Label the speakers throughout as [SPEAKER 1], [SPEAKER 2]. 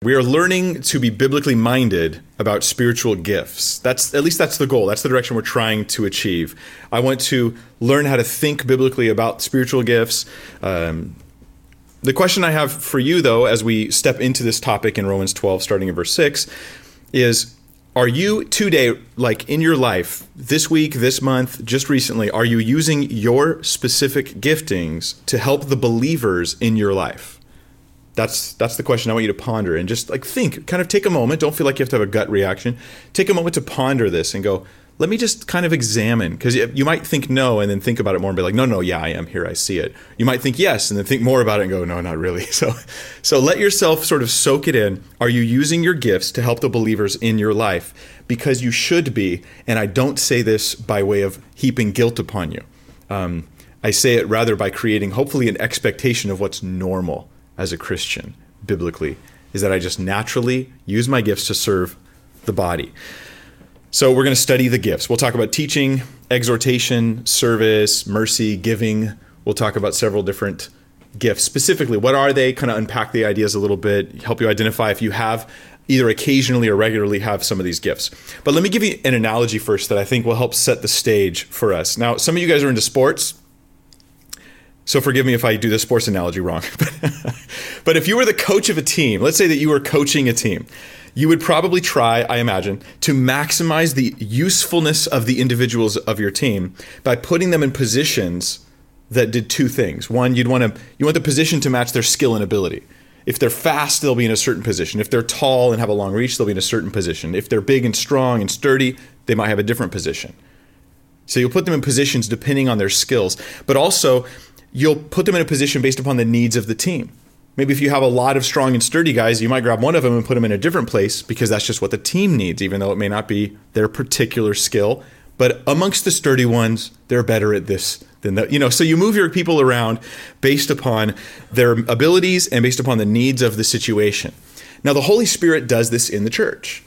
[SPEAKER 1] We are learning to be biblically minded about spiritual gifts. That's at least that's the goal. That's the direction we're trying to achieve. I want to learn how to think biblically about spiritual gifts. Um, the question I have for you, though, as we step into this topic in Romans 12, starting in verse 6, is Are you today, like in your life, this week, this month, just recently, are you using your specific giftings to help the believers in your life? That's that's the question I want you to ponder and just like think, kind of take a moment. Don't feel like you have to have a gut reaction. Take a moment to ponder this and go, let me just kind of examine because you might think no and then think about it more and be like, no, no, yeah, I am here, I see it. You might think yes and then think more about it and go, no, not really. So, so let yourself sort of soak it in. Are you using your gifts to help the believers in your life? Because you should be, and I don't say this by way of heaping guilt upon you. Um, I say it rather by creating hopefully an expectation of what's normal as a Christian biblically is that I just naturally use my gifts to serve the body. So we're going to study the gifts. We'll talk about teaching, exhortation, service, mercy, giving. We'll talk about several different gifts. Specifically, what are they? Kind of unpack the ideas a little bit, help you identify if you have either occasionally or regularly have some of these gifts. But let me give you an analogy first that I think will help set the stage for us. Now, some of you guys are into sports. So forgive me if I do the sports analogy wrong. but if you were the coach of a team, let's say that you were coaching a team, you would probably try, I imagine, to maximize the usefulness of the individuals of your team by putting them in positions that did two things. One, you'd want to you want the position to match their skill and ability. If they're fast, they'll be in a certain position. If they're tall and have a long reach, they'll be in a certain position. If they're big and strong and sturdy, they might have a different position. So you'll put them in positions depending on their skills. But also, you'll put them in a position based upon the needs of the team. Maybe if you have a lot of strong and sturdy guys, you might grab one of them and put them in a different place because that's just what the team needs, even though it may not be their particular skill. But amongst the sturdy ones, they're better at this than that. You know, so you move your people around based upon their abilities and based upon the needs of the situation. Now, the Holy Spirit does this in the church.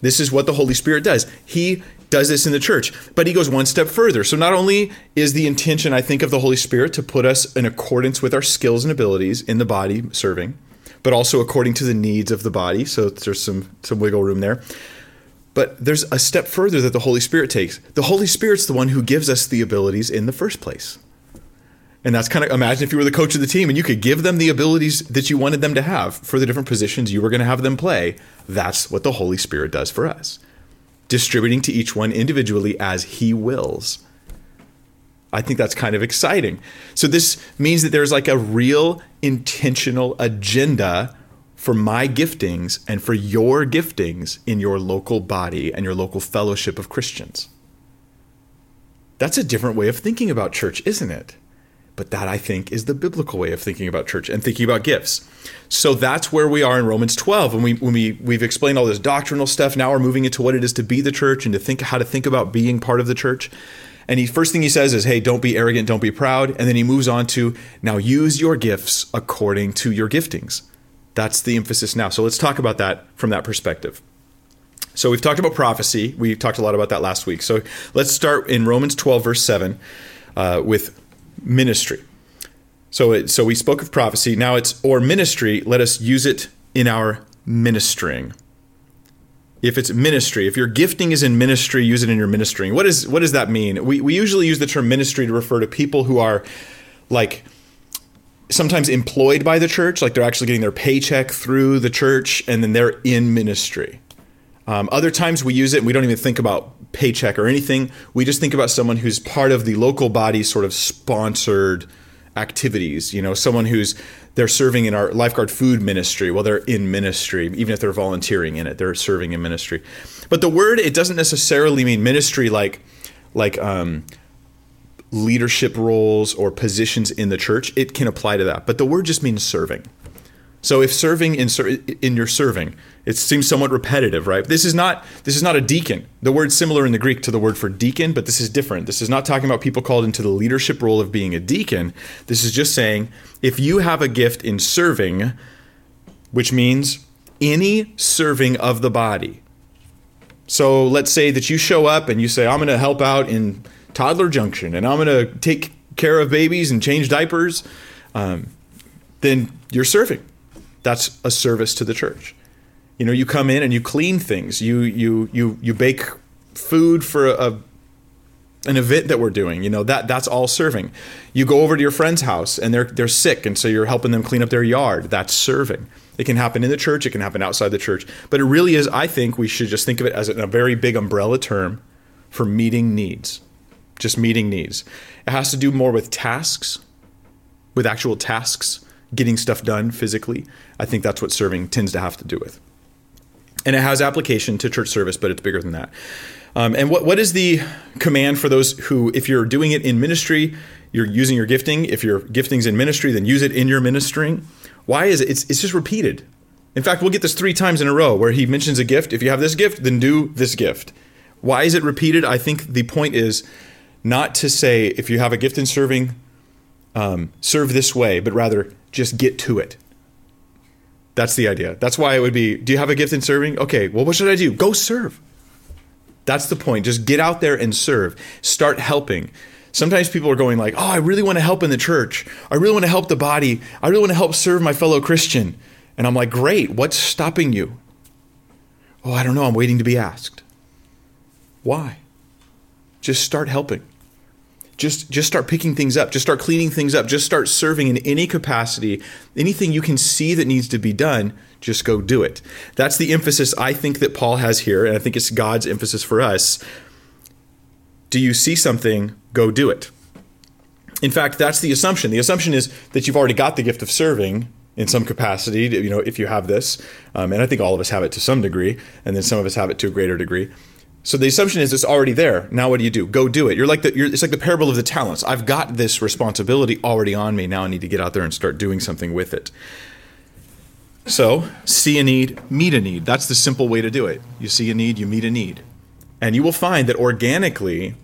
[SPEAKER 1] This is what the Holy Spirit does. He does this in the church. But he goes one step further. So not only is the intention, I think, of the Holy Spirit to put us in accordance with our skills and abilities in the body serving, but also according to the needs of the body. So there's some some wiggle room there. But there's a step further that the Holy Spirit takes. The Holy Spirit's the one who gives us the abilities in the first place. And that's kind of imagine if you were the coach of the team and you could give them the abilities that you wanted them to have for the different positions you were going to have them play. That's what the Holy Spirit does for us distributing to each one individually as he wills. I think that's kind of exciting. So, this means that there's like a real intentional agenda for my giftings and for your giftings in your local body and your local fellowship of Christians. That's a different way of thinking about church, isn't it? But that I think is the biblical way of thinking about church and thinking about gifts. So that's where we are in Romans 12. When we when we we've explained all this doctrinal stuff, now we're moving into what it is to be the church and to think how to think about being part of the church. And he first thing he says is, "Hey, don't be arrogant, don't be proud." And then he moves on to, "Now use your gifts according to your giftings." That's the emphasis now. So let's talk about that from that perspective. So we've talked about prophecy. We talked a lot about that last week. So let's start in Romans 12, verse 7, uh, with ministry. So, it, so we spoke of prophecy. Now it's or ministry. Let us use it in our ministering. If it's ministry, if your gifting is in ministry, use it in your ministering. What is what does that mean? We we usually use the term ministry to refer to people who are like sometimes employed by the church, like they're actually getting their paycheck through the church, and then they're in ministry. Um, other times we use it and we don't even think about paycheck or anything. We just think about someone who's part of the local body sort of sponsored activities. You know, someone who's they're serving in our lifeguard food ministry. Well, they're in ministry, even if they're volunteering in it, they're serving in ministry. But the word it doesn't necessarily mean ministry like like um, leadership roles or positions in the church. It can apply to that, but the word just means serving. So if serving in in your serving, it seems somewhat repetitive, right? This is not this is not a deacon. The word's similar in the Greek to the word for deacon, but this is different. This is not talking about people called into the leadership role of being a deacon. This is just saying if you have a gift in serving, which means any serving of the body. So let's say that you show up and you say, I'm going to help out in toddler junction and I'm going to take care of babies and change diapers. Um, then you're serving That's a service to the church. You know, you come in and you clean things. You you you you bake food for a an event that we're doing. You know, that that's all serving. You go over to your friend's house and they're they're sick and so you're helping them clean up their yard. That's serving. It can happen in the church, it can happen outside the church. But it really is I think we should just think of it as a very big umbrella term for meeting needs. Just meeting needs. It has to do more with tasks, with actual tasks, getting stuff done physically. I think that's what serving tends to have to do with and it has application to church service, but it's bigger than that. Um, and what, what is the command for those who, if you're doing it in ministry, you're using your gifting. If your gifting's in ministry, then use it in your ministering. Why is it? It's, it's just repeated. In fact, we'll get this three times in a row where he mentions a gift. If you have this gift, then do this gift. Why is it repeated? I think the point is not to say if you have a gift in serving, um, serve this way, but rather just get to it. That's the idea. That's why it would be do you have a gift in serving? Okay, well, what should I do? Go serve. That's the point. Just get out there and serve. Start helping. Sometimes people are going like, "Oh, I really want to help in the church. I really want to help the body. I really want to help serve my fellow Christian." And I'm like, "Great. What's stopping you?" "Oh, I don't know. I'm waiting to be asked." Why? Just start helping just just start picking things up. Just start cleaning things up. Just start serving in any capacity. Anything you can see that needs to be done just go do it. That's the emphasis i think that paul has here and i think it's god's emphasis for us. Do you see something? Go do it. In fact that's the assumption. The assumption is that you've already got the gift of serving in some capacity you know if you have this. Um, and i think all of us have it to some degree and then some of us have it to a greater degree so the assumption is it's already there. Now what do you do? Go do it. You're like the, you're, it's like the parable of the talents. I've got this responsibility already on me. Now I need to get out there and start doing something with it. So see a need, meet a need. That's the simple way to do it. You see a need, you meet a need, and you will find that organically,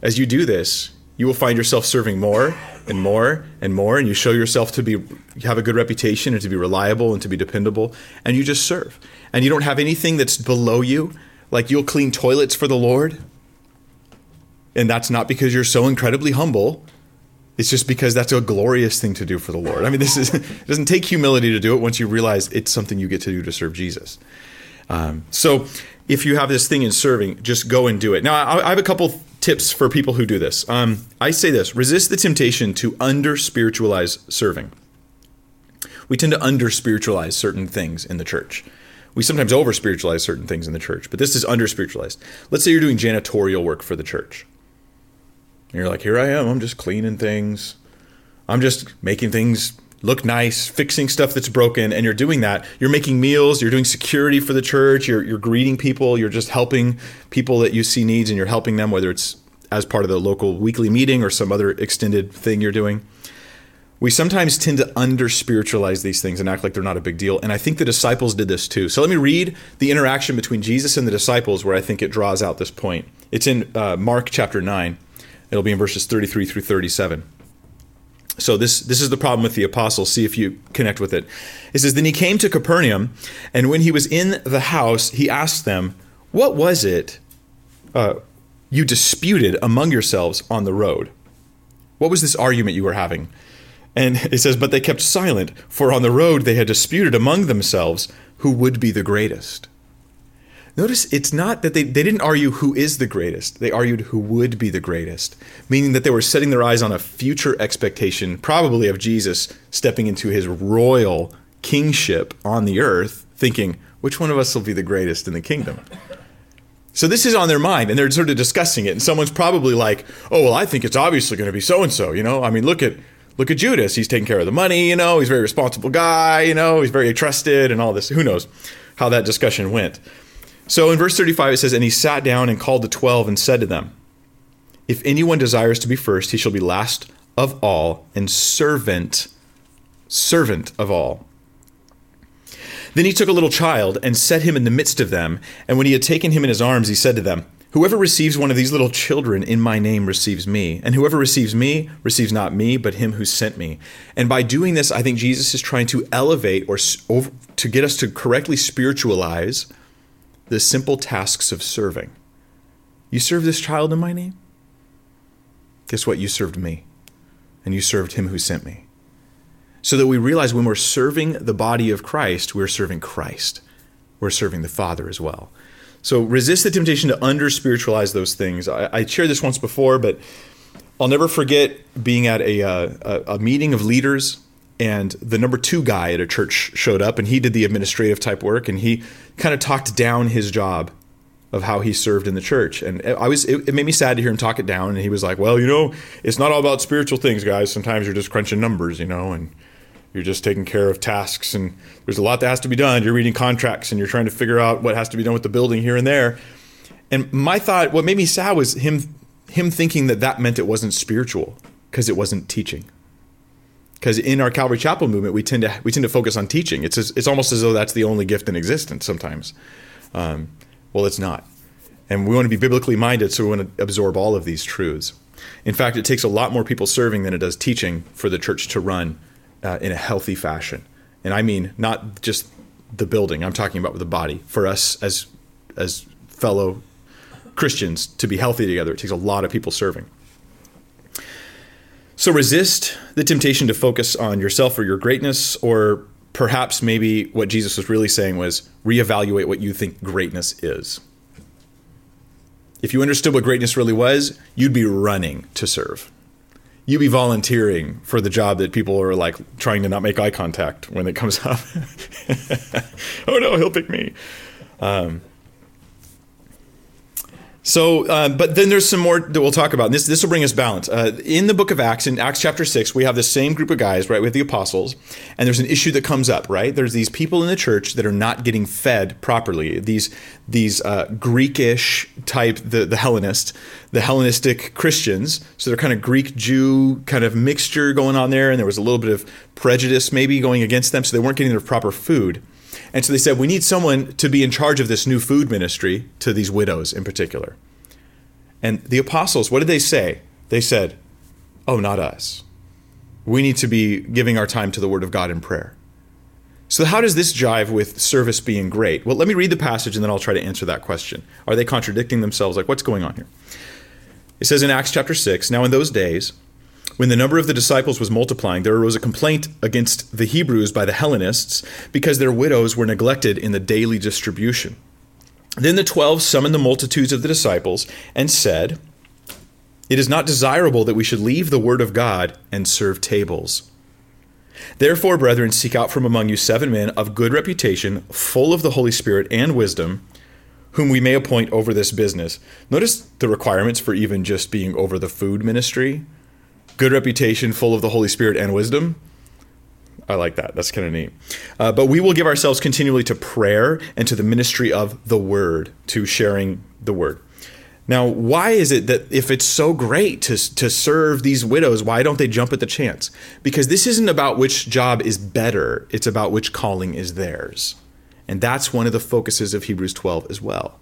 [SPEAKER 1] as you do this, you will find yourself serving more and more and more, and you show yourself to be have a good reputation and to be reliable and to be dependable, and you just serve. And you don't have anything that's below you like you'll clean toilets for the Lord. And that's not because you're so incredibly humble. It's just because that's a glorious thing to do for the Lord. I mean, this is it doesn't take humility to do it once you realize it's something you get to do to serve Jesus. Um, so, if you have this thing in serving, just go and do it. Now, I, I have a couple tips for people who do this. Um, I say this: resist the temptation to under spiritualize serving. We tend to under spiritualize certain things in the church we sometimes over spiritualize certain things in the church, but this is under spiritualized. Let's say you're doing janitorial work for the church. And you're like, here I am, I'm just cleaning things. I'm just making things look nice, fixing stuff that's broken, and you're doing that. You're making meals, you're doing security for the church, you're, you're greeting people, you're just helping people that you see needs, and you're helping them, whether it's as part of the local weekly meeting or some other extended thing you're doing we sometimes tend to under spiritualize these things and act like they're not a big deal. And I think the disciples did this too. So let me read the interaction between Jesus and the disciples where I think it draws out this point. It's in uh, Mark chapter 9, it'll be in verses 33 through 37. So this this is the problem with the apostles. See if you connect with it. It says, Then he came to Capernaum, and when he was in the house, he asked them, What was it uh, you disputed among yourselves on the road? What was this argument you were having? And it says, But they kept silent, for on the road they had disputed among themselves who would be the greatest. Notice it's not that they, they didn't argue who is the greatest, they argued who would be the greatest, meaning that they were setting their eyes on a future expectation, probably of Jesus stepping into his royal kingship on the earth, thinking, which one of us will be the greatest in the kingdom? So this is on their mind, and they're sort of discussing it. And someone's probably like, "Oh, well, I think it's obviously going to be so and so." You know, I mean, look at look at Judas. He's taking care of the money, you know, he's a very responsible guy, you know, he's very trusted and all this. Who knows how that discussion went. So in verse 35, it says, And he sat down and called the twelve and said to them, If anyone desires to be first, he shall be last of all and servant, servant of all. Then he took a little child and set him in the midst of them. And when he had taken him in his arms, he said to them, Whoever receives one of these little children in my name receives me, and whoever receives me receives not me, but him who sent me. And by doing this, I think Jesus is trying to elevate or to get us to correctly spiritualize the simple tasks of serving. You serve this child in my name? Guess what? You served me, and you served him who sent me. so that we realize when we're serving the body of Christ, we're serving Christ. We're serving the Father as well. So resist the temptation to under spiritualize those things. I, I, shared this once before, but I'll never forget being at a, uh, a, a meeting of leaders, and the number two guy at a church showed up, and he did the administrative type work, and he kind of talked down his job of how he served in the church. And I was it, it, made me sad to hear him talk it down. And he was like, "Well, you know, it's not all about spiritual things, guys. Sometimes you're just crunching numbers, you know, and you're just taking care of tasks and there's a lot that has to be done. You're reading contracts and you're trying to figure out what has to be done with the building here and there." And my thought, what made me sad was him him thinking that that meant it wasn't spiritual because it wasn't teaching. Because in our Calvary Chapel movement, we tend to we tend to focus on teaching. It's as, it's almost as though that's the only gift in existence sometimes. Um, well, it's not. And we want to be biblically minded, so we want to absorb all of these truths. In fact, it takes a lot more people serving than it does teaching for the church to run uh, in a healthy fashion. And I mean, not just the building, I'm talking about the body. For us as, as fellow Christians to be healthy together, it takes a lot of people serving. So resist the temptation to focus on yourself or your greatness or perhaps maybe what Jesus was really saying was reevaluate what you think greatness is. If you understood what greatness really was, you'd be running to serve. You'd be volunteering for the job that people are like trying to not make eye contact when it comes up. oh no, he'll pick me. Um, so, uh, but then there's some more that we'll talk about. This this will bring us balance. Uh, in the book of Acts, in Acts chapter six, we have the same group of guys, right, We have the apostles, and there's an issue that comes up, right? There's these people in the church that are not getting fed properly. These these uh, Greekish type, the the Hellenist, the Hellenistic Christians. So they're kind of Greek Jew kind of mixture going on there, and there was a little bit of prejudice maybe going against them, so they weren't getting their proper food. And so they said, we need someone to be in charge of this new food ministry to these widows in particular. And the apostles, what did they say? They said, oh, not us. We need to be giving our time to the word of God in prayer. So, how does this jive with service being great? Well, let me read the passage and then I'll try to answer that question. Are they contradicting themselves? Like, what's going on here? It says in Acts chapter 6 Now, in those days, when the number of the disciples was multiplying, there arose a complaint against the Hebrews by the Hellenists because their widows were neglected in the daily distribution. Then the twelve summoned the multitudes of the disciples and said, It is not desirable that we should leave the word of God and serve tables. Therefore, brethren, seek out from among you seven men of good reputation, full of the Holy Spirit and wisdom, whom we may appoint over this business. Notice the requirements for even just being over the food ministry good reputation, full of the Holy Spirit and wisdom. I like that. That's kind of neat. Uh, but we will give ourselves continually to prayer and to the ministry of the word, to sharing the word. Now, why is it that if it's so great to, to serve these widows, why don't they jump at the chance? Because this isn't about which job is better, it's about which calling is theirs. And that's one of the focuses of Hebrews 12 as well.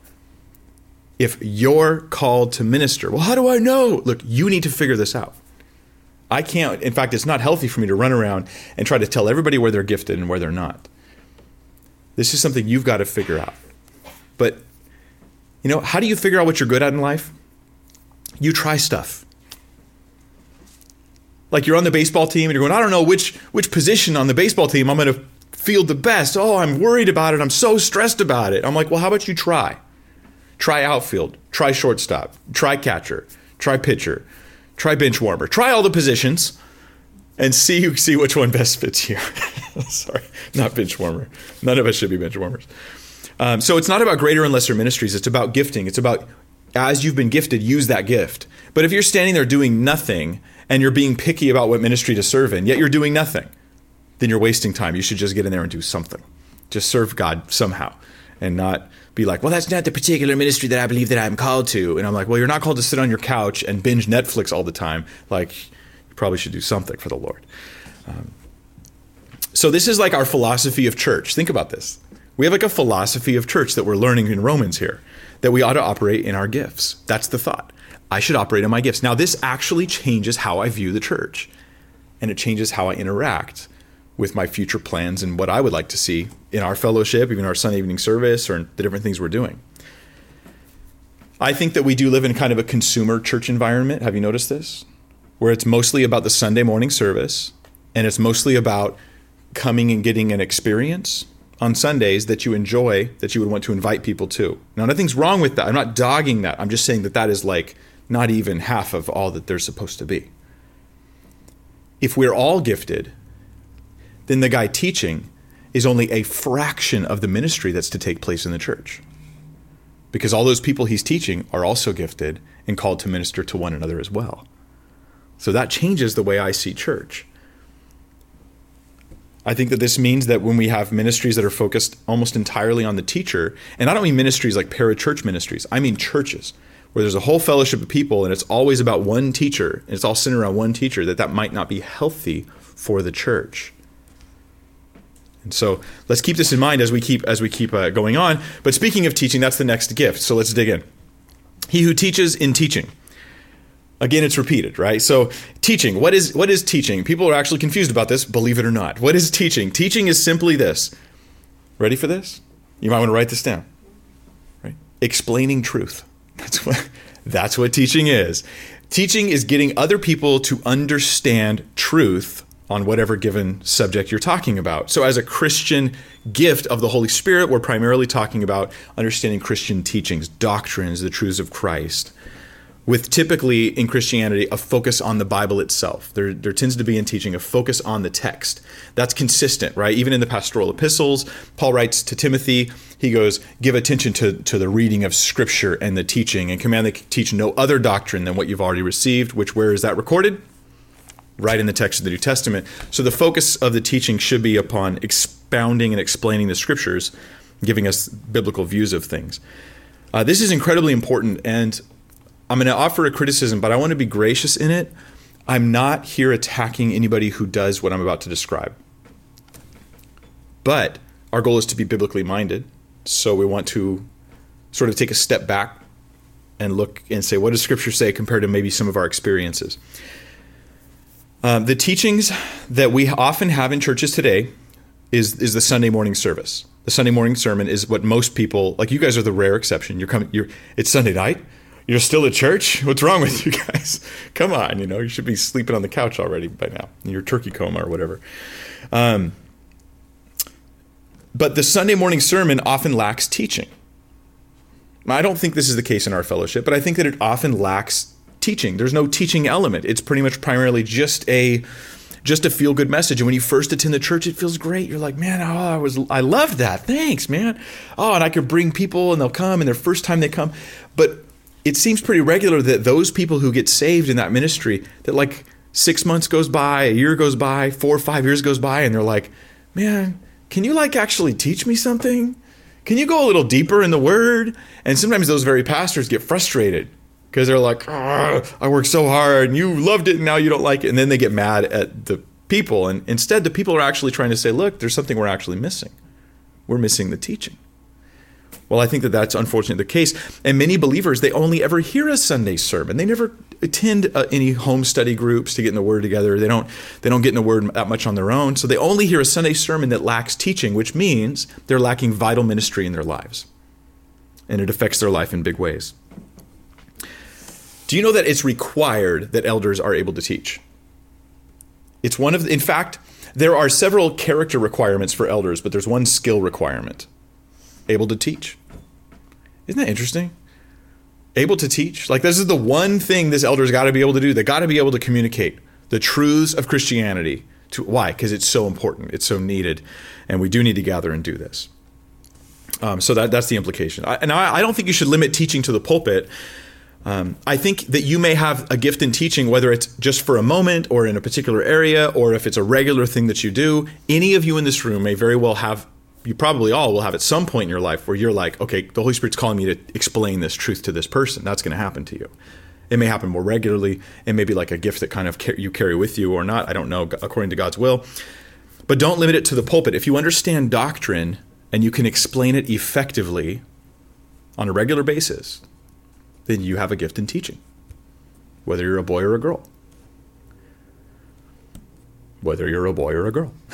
[SPEAKER 1] If you're called to minister, well, how do I know? Look, you need to figure this out. I can't, in fact, it's not healthy for me to run around and try to tell everybody where they're gifted and where they're not. This is something you've got to figure out. But, you know, how do you figure out what you're good at in life? You try stuff. Like you're on the baseball team and you're going, I don't know which which position on the baseball team I'm going to field the best. Oh, I'm worried about it. I'm so stressed about it. I'm like, well, how about you try? Try outfield, try shortstop, try catcher, try pitcher, Try bench warmer. Try all the positions and see see which one best fits you. Sorry, not bench warmer. None of us should be bench warmers. Um, so it's not about greater and lesser ministries. It's about gifting. It's about as you've been gifted, use that gift. But if you're standing there doing nothing and you're being picky about what ministry to serve in, yet you're doing nothing, then you're wasting time. You should just get in there and do something. Just serve God somehow and not be like, well, that's not the particular ministry that I believe that I'm called to. And I'm like, well, you're not called to sit on your couch and binge Netflix all the time. Like, you probably should do something for the Lord. Um, so, this is like our philosophy of church. Think about this. We have like a philosophy of church that we're learning in Romans here that we ought to operate in our gifts. That's the thought. I should operate in my gifts. Now, this actually changes how I view the church and it changes how I interact with my future plans and what I would like to see in our fellowship, even our Sunday evening service, or the different things we're doing. I think that we do live in kind of a consumer church environment. Have you noticed this? Where it's mostly about the Sunday morning service and it's mostly about coming and getting an experience on Sundays that you enjoy that you would want to invite people to. Now, nothing's wrong with that. I'm not dogging that. I'm just saying that that is like not even half of all that there's supposed to be. If we're all gifted, then the guy teaching is only a fraction of the ministry that's to take place in the church. Because all those people he's teaching are also gifted and called to minister to one another as well. So that changes the way I see church. I think that this means that when we have ministries that are focused almost entirely on the teacher, and I don't mean ministries like parachurch ministries, I mean churches where there's a whole fellowship of people and it's always about one teacher and it's all centered around one teacher, that that might not be healthy for the church. And so let's keep this in mind as we keep as we keep uh, going on. But speaking of teaching, that's the next gift. So let's dig in. He who teaches in teaching. Again, it's repeated, right? So teaching. What is what is teaching? People are actually confused about this. Believe it or not, what is teaching? Teaching is simply this. Ready for this? You might want to write this down. Right? Explaining truth. That's what that's what teaching is. Teaching is getting other people to understand truth on whatever given subject you're talking about. So, as a Christian gift of the Holy Spirit, we're primarily talking about understanding Christian teachings, doctrines, the truths of Christ, with typically in Christianity a focus on the Bible itself. There, there tends to be in teaching a focus on the text. That's consistent, right? Even in the pastoral epistles, Paul writes to Timothy, he goes, Give attention to, to the reading of Scripture and the teaching, and command they teach no other doctrine than what you've already received, which where is that recorded? Right in the text of the New Testament. So the focus of the teaching should be upon expounding and explaining the scriptures, giving us biblical views of things. Uh, this is incredibly important, and I'm going to offer a criticism, but I want to be gracious in it. I'm not here attacking anybody who does what I'm about to describe. But our goal is to be biblically minded, so we want to sort of take a step back and look and say, what does Scripture say compared to maybe some of our experiences? Um, the teachings that we often have in churches today is is the Sunday morning service. The Sunday morning sermon is what most people like. You guys are the rare exception. You're coming. You're. It's Sunday night. You're still at church. What's wrong with you guys? Come on. You know you should be sleeping on the couch already by now in your turkey coma or whatever. Um, but the Sunday morning sermon often lacks teaching. I don't think this is the case in our fellowship, but I think that it often lacks teaching. There's no teaching element. It's pretty much primarily just a just a feel good message. And when you first attend the church, it feels great. You're like, man, oh, I was I loved that. Thanks, man. Oh, and I could bring people and they'll come and their first time they come. But it seems pretty regular that those people who get saved in that ministry, that like six months goes by, a year goes by, four or five years goes by, and they're like, man, can you like actually teach me something? Can you go a little deeper in the word? And sometimes those very pastors get frustrated because they're like, I worked so hard and you loved it and now you don't like it. And then they get mad at the people. And instead, the people are actually trying to say, look, there's something we're actually missing. We're missing the teaching. Well, I think that that's unfortunately the case. And many believers, they only ever hear a Sunday sermon. They never attend uh, any home study groups to get in the Word together. They don't. They don't get in the Word that much on their own. So they only hear a Sunday sermon that lacks teaching, which means they're lacking vital ministry in their lives, and it affects their life in big ways. Do you know that it's required that elders are able to teach? It's one of, in fact, there are several character requirements for elders, but there's one skill requirement able to teach. Isn't that interesting? Able to teach. Like, this is the one thing this elder's got to be able to do. They got to be able to communicate the truths of Christianity. To, why? Because it's so important, it's so needed, and we do need to gather and do this. Um, so that, that's the implication. I, and I, I don't think you should limit teaching to the pulpit. Um, I think that you may have a gift in teaching, whether it's just for a moment or in a particular area, or if it's a regular thing that you do. Any of you in this room may very well have, you probably all will have at some point in your life where you're like, okay, the Holy Spirit's calling me to explain this truth to this person. That's going to happen to you. It may happen more regularly. It may be like a gift that kind of you carry with you or not. I don't know, according to God's will. But don't limit it to the pulpit. If you understand doctrine and you can explain it effectively on a regular basis, then you have a gift in teaching, whether you're a boy or a girl. Whether you're a boy or a girl.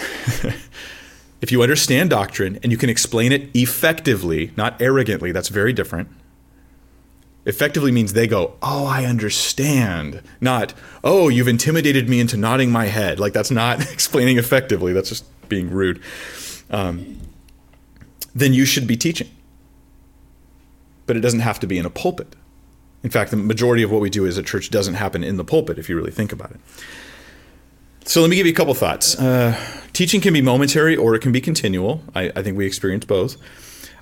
[SPEAKER 1] if you understand doctrine and you can explain it effectively, not arrogantly, that's very different, Effectively means they go, Oh, I understand. Not, Oh, you've intimidated me into nodding my head. Like, that's not explaining effectively. That's just being rude. Um, then you should be teaching. But it doesn't have to be in a pulpit. In fact, the majority of what we do as a church doesn't happen in the pulpit, if you really think about it. So let me give you a couple thoughts. Uh, teaching can be momentary or it can be continual. I, I think we experience both.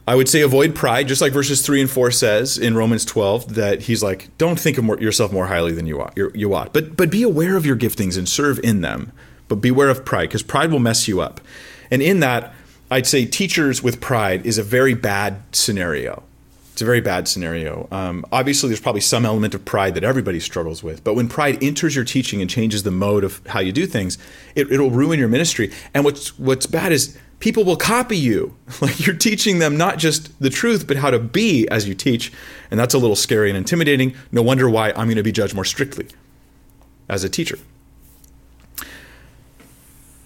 [SPEAKER 1] I would say avoid pride, just like verses three and four says in Romans 12, that he's like, don't think of more, yourself more highly than you ought, you ought. But, but be aware of your giftings and serve in them. But beware of pride, because pride will mess you up. And in that, I'd say teachers with pride is a very bad scenario. It's a very bad scenario. Um, obviously, there's probably some element of pride that everybody struggles with. But when pride enters your teaching and changes the mode of how you do things, it, it'll ruin your ministry. And what's what's bad is people will copy you. Like you're teaching them not just the truth, but how to be as you teach. And that's a little scary and intimidating. No wonder why I'm going to be judged more strictly as a teacher.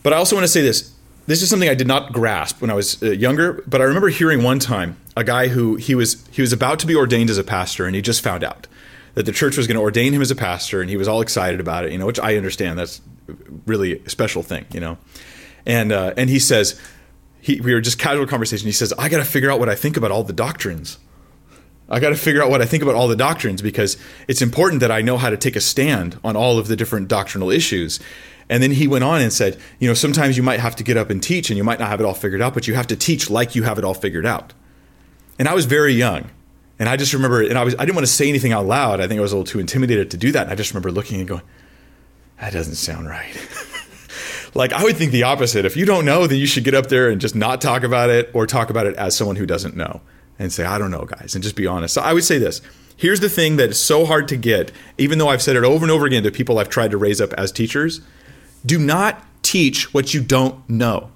[SPEAKER 1] But I also want to say this this is something I did not grasp when I was uh, younger, but I remember hearing one time a guy who he was he was about to be ordained as a pastor and he just found out that the church was going to ordain him as a pastor and he was all excited about it, you know, which I understand that's really a special thing, you know. And uh, and he says he, we were just casual conversation. He says, "I got to figure out what I think about all the doctrines." I got to figure out what I think about all the doctrines because it's important that I know how to take a stand on all of the different doctrinal issues. And then he went on and said, you know, sometimes you might have to get up and teach and you might not have it all figured out, but you have to teach like you have it all figured out. And I was very young. And I just remember, and I was, I didn't want to say anything out loud. I think I was a little too intimidated to do that. And I just remember looking and going, that doesn't sound right. like I would think the opposite. If you don't know, then you should get up there and just not talk about it or talk about it as someone who doesn't know and say, I don't know, guys, and just be honest. So I would say this. Here's the thing that is so hard to get, even though I've said it over and over again to people I've tried to raise up as teachers do not teach what you don't know.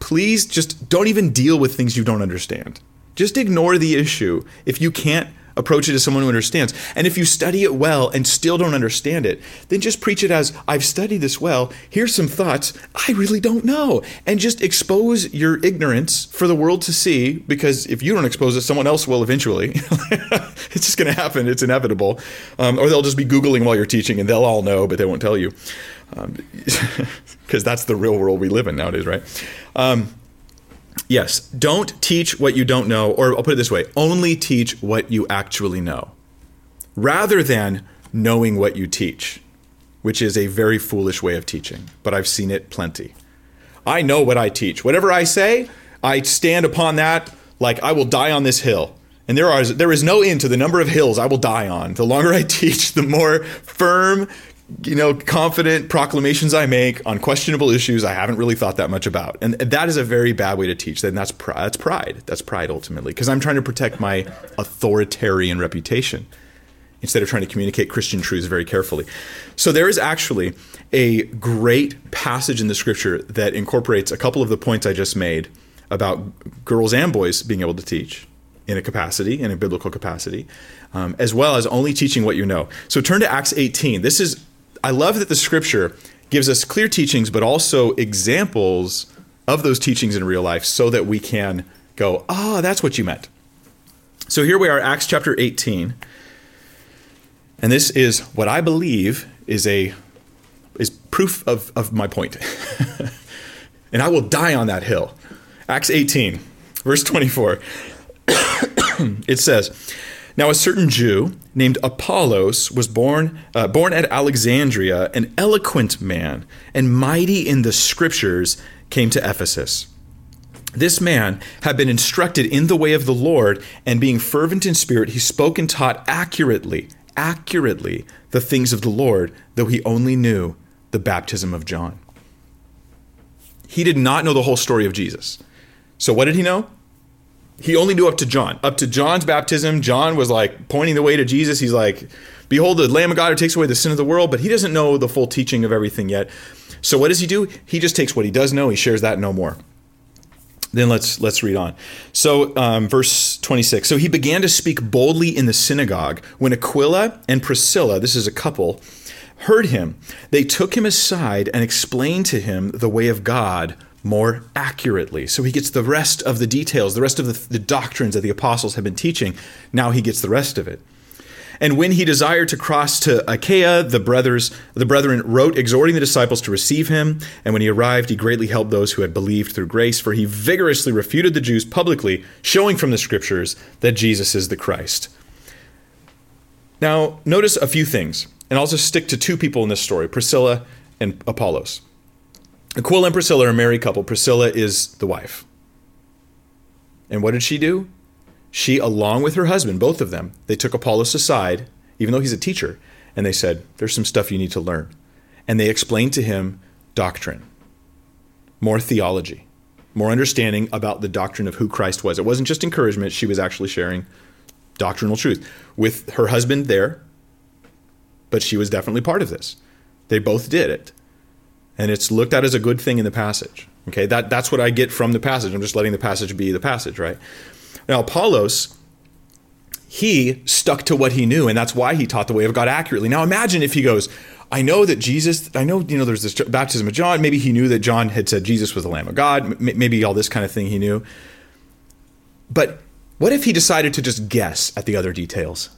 [SPEAKER 1] Please just don't even deal with things you don't understand. Just ignore the issue if you can't approach it as someone who understands. And if you study it well and still don't understand it, then just preach it as I've studied this well. Here's some thoughts I really don't know. And just expose your ignorance for the world to see because if you don't expose it, someone else will eventually. it's just going to happen. It's inevitable. Um, or they'll just be Googling while you're teaching and they'll all know, but they won't tell you. Because um, that's the real world we live in nowadays, right? Um, Yes, don't teach what you don't know, or I'll put it this way only teach what you actually know, rather than knowing what you teach, which is a very foolish way of teaching, but I've seen it plenty. I know what I teach. Whatever I say, I stand upon that like I will die on this hill. And there are there is no end to the number of hills I will die on. The longer I teach, the more firm, you know, confident proclamations I make on questionable issues I haven't really thought that much about. And that is a very bad way to teach. Then that's pride. That's pride. That's pride ultimately, because I'm trying to protect my authoritarian reputation instead of trying to communicate Christian truths very carefully. So there is actually a great passage in the scripture that incorporates a couple of the points I just made about girls and boys being able to teach in a capacity, in a biblical capacity, um, as well as only teaching what you know. So turn to Acts 18. This is I love that the scripture gives us clear teachings, but also examples of those teachings in real life so that we can go, ah, oh, that's what you meant. So here we are, Acts chapter 18. And this is what I believe is a is proof of, of my point. and I will die on that hill. Acts 18, verse 24. it says, now, a certain Jew named Apollos was born, uh, born at Alexandria, an eloquent man and mighty in the scriptures, came to Ephesus. This man had been instructed in the way of the Lord, and being fervent in spirit, he spoke and taught accurately, accurately the things of the Lord, though he only knew the baptism of John. He did not know the whole story of Jesus. So, what did he know? He only knew up to John. Up to John's baptism, John was like pointing the way to Jesus. He's like, Behold, the Lamb of God who takes away the sin of the world, but he doesn't know the full teaching of everything yet. So what does he do? He just takes what he does know, he shares that no more. Then let's let's read on. So um, verse 26. So he began to speak boldly in the synagogue when Aquila and Priscilla, this is a couple, heard him. They took him aside and explained to him the way of God more accurately. So he gets the rest of the details, the rest of the, the, doctrines that the apostles have been teaching. Now he gets the rest of it. And when he desired to cross to Achaia, the brothers, the brethren wrote exhorting the disciples to receive him. And when he arrived, he greatly helped those who had believed through grace, for he vigorously refuted the Jews publicly, showing from the scriptures that Jesus is the Christ. Now, notice a few things, and I'll just stick to two people in this story Priscilla and Apollos. Aquila and Priscilla are a married couple. Priscilla is the wife. And what did she do? She, along with her husband, both of them, they took Apollos aside, even though he's a teacher, and they said, There's some stuff you need to learn. And they explained to him doctrine, more theology, more understanding about the doctrine of who Christ was. It wasn't just encouragement, she was actually sharing doctrinal truth with her husband there, but she was definitely part of this. They both did it and it's looked at as a good thing in the passage. Okay, that, that's what I get from the passage. I'm just letting the passage be the passage, right? Now, Apollos, he stuck to what he knew, and that's why he taught the way of God accurately. Now, imagine if he goes, I know that Jesus, I know, you know, there's this baptism of John. Maybe he knew that John had said Jesus was the Lamb of God. Maybe all this kind of thing he knew. But what if he decided to just guess at the other details?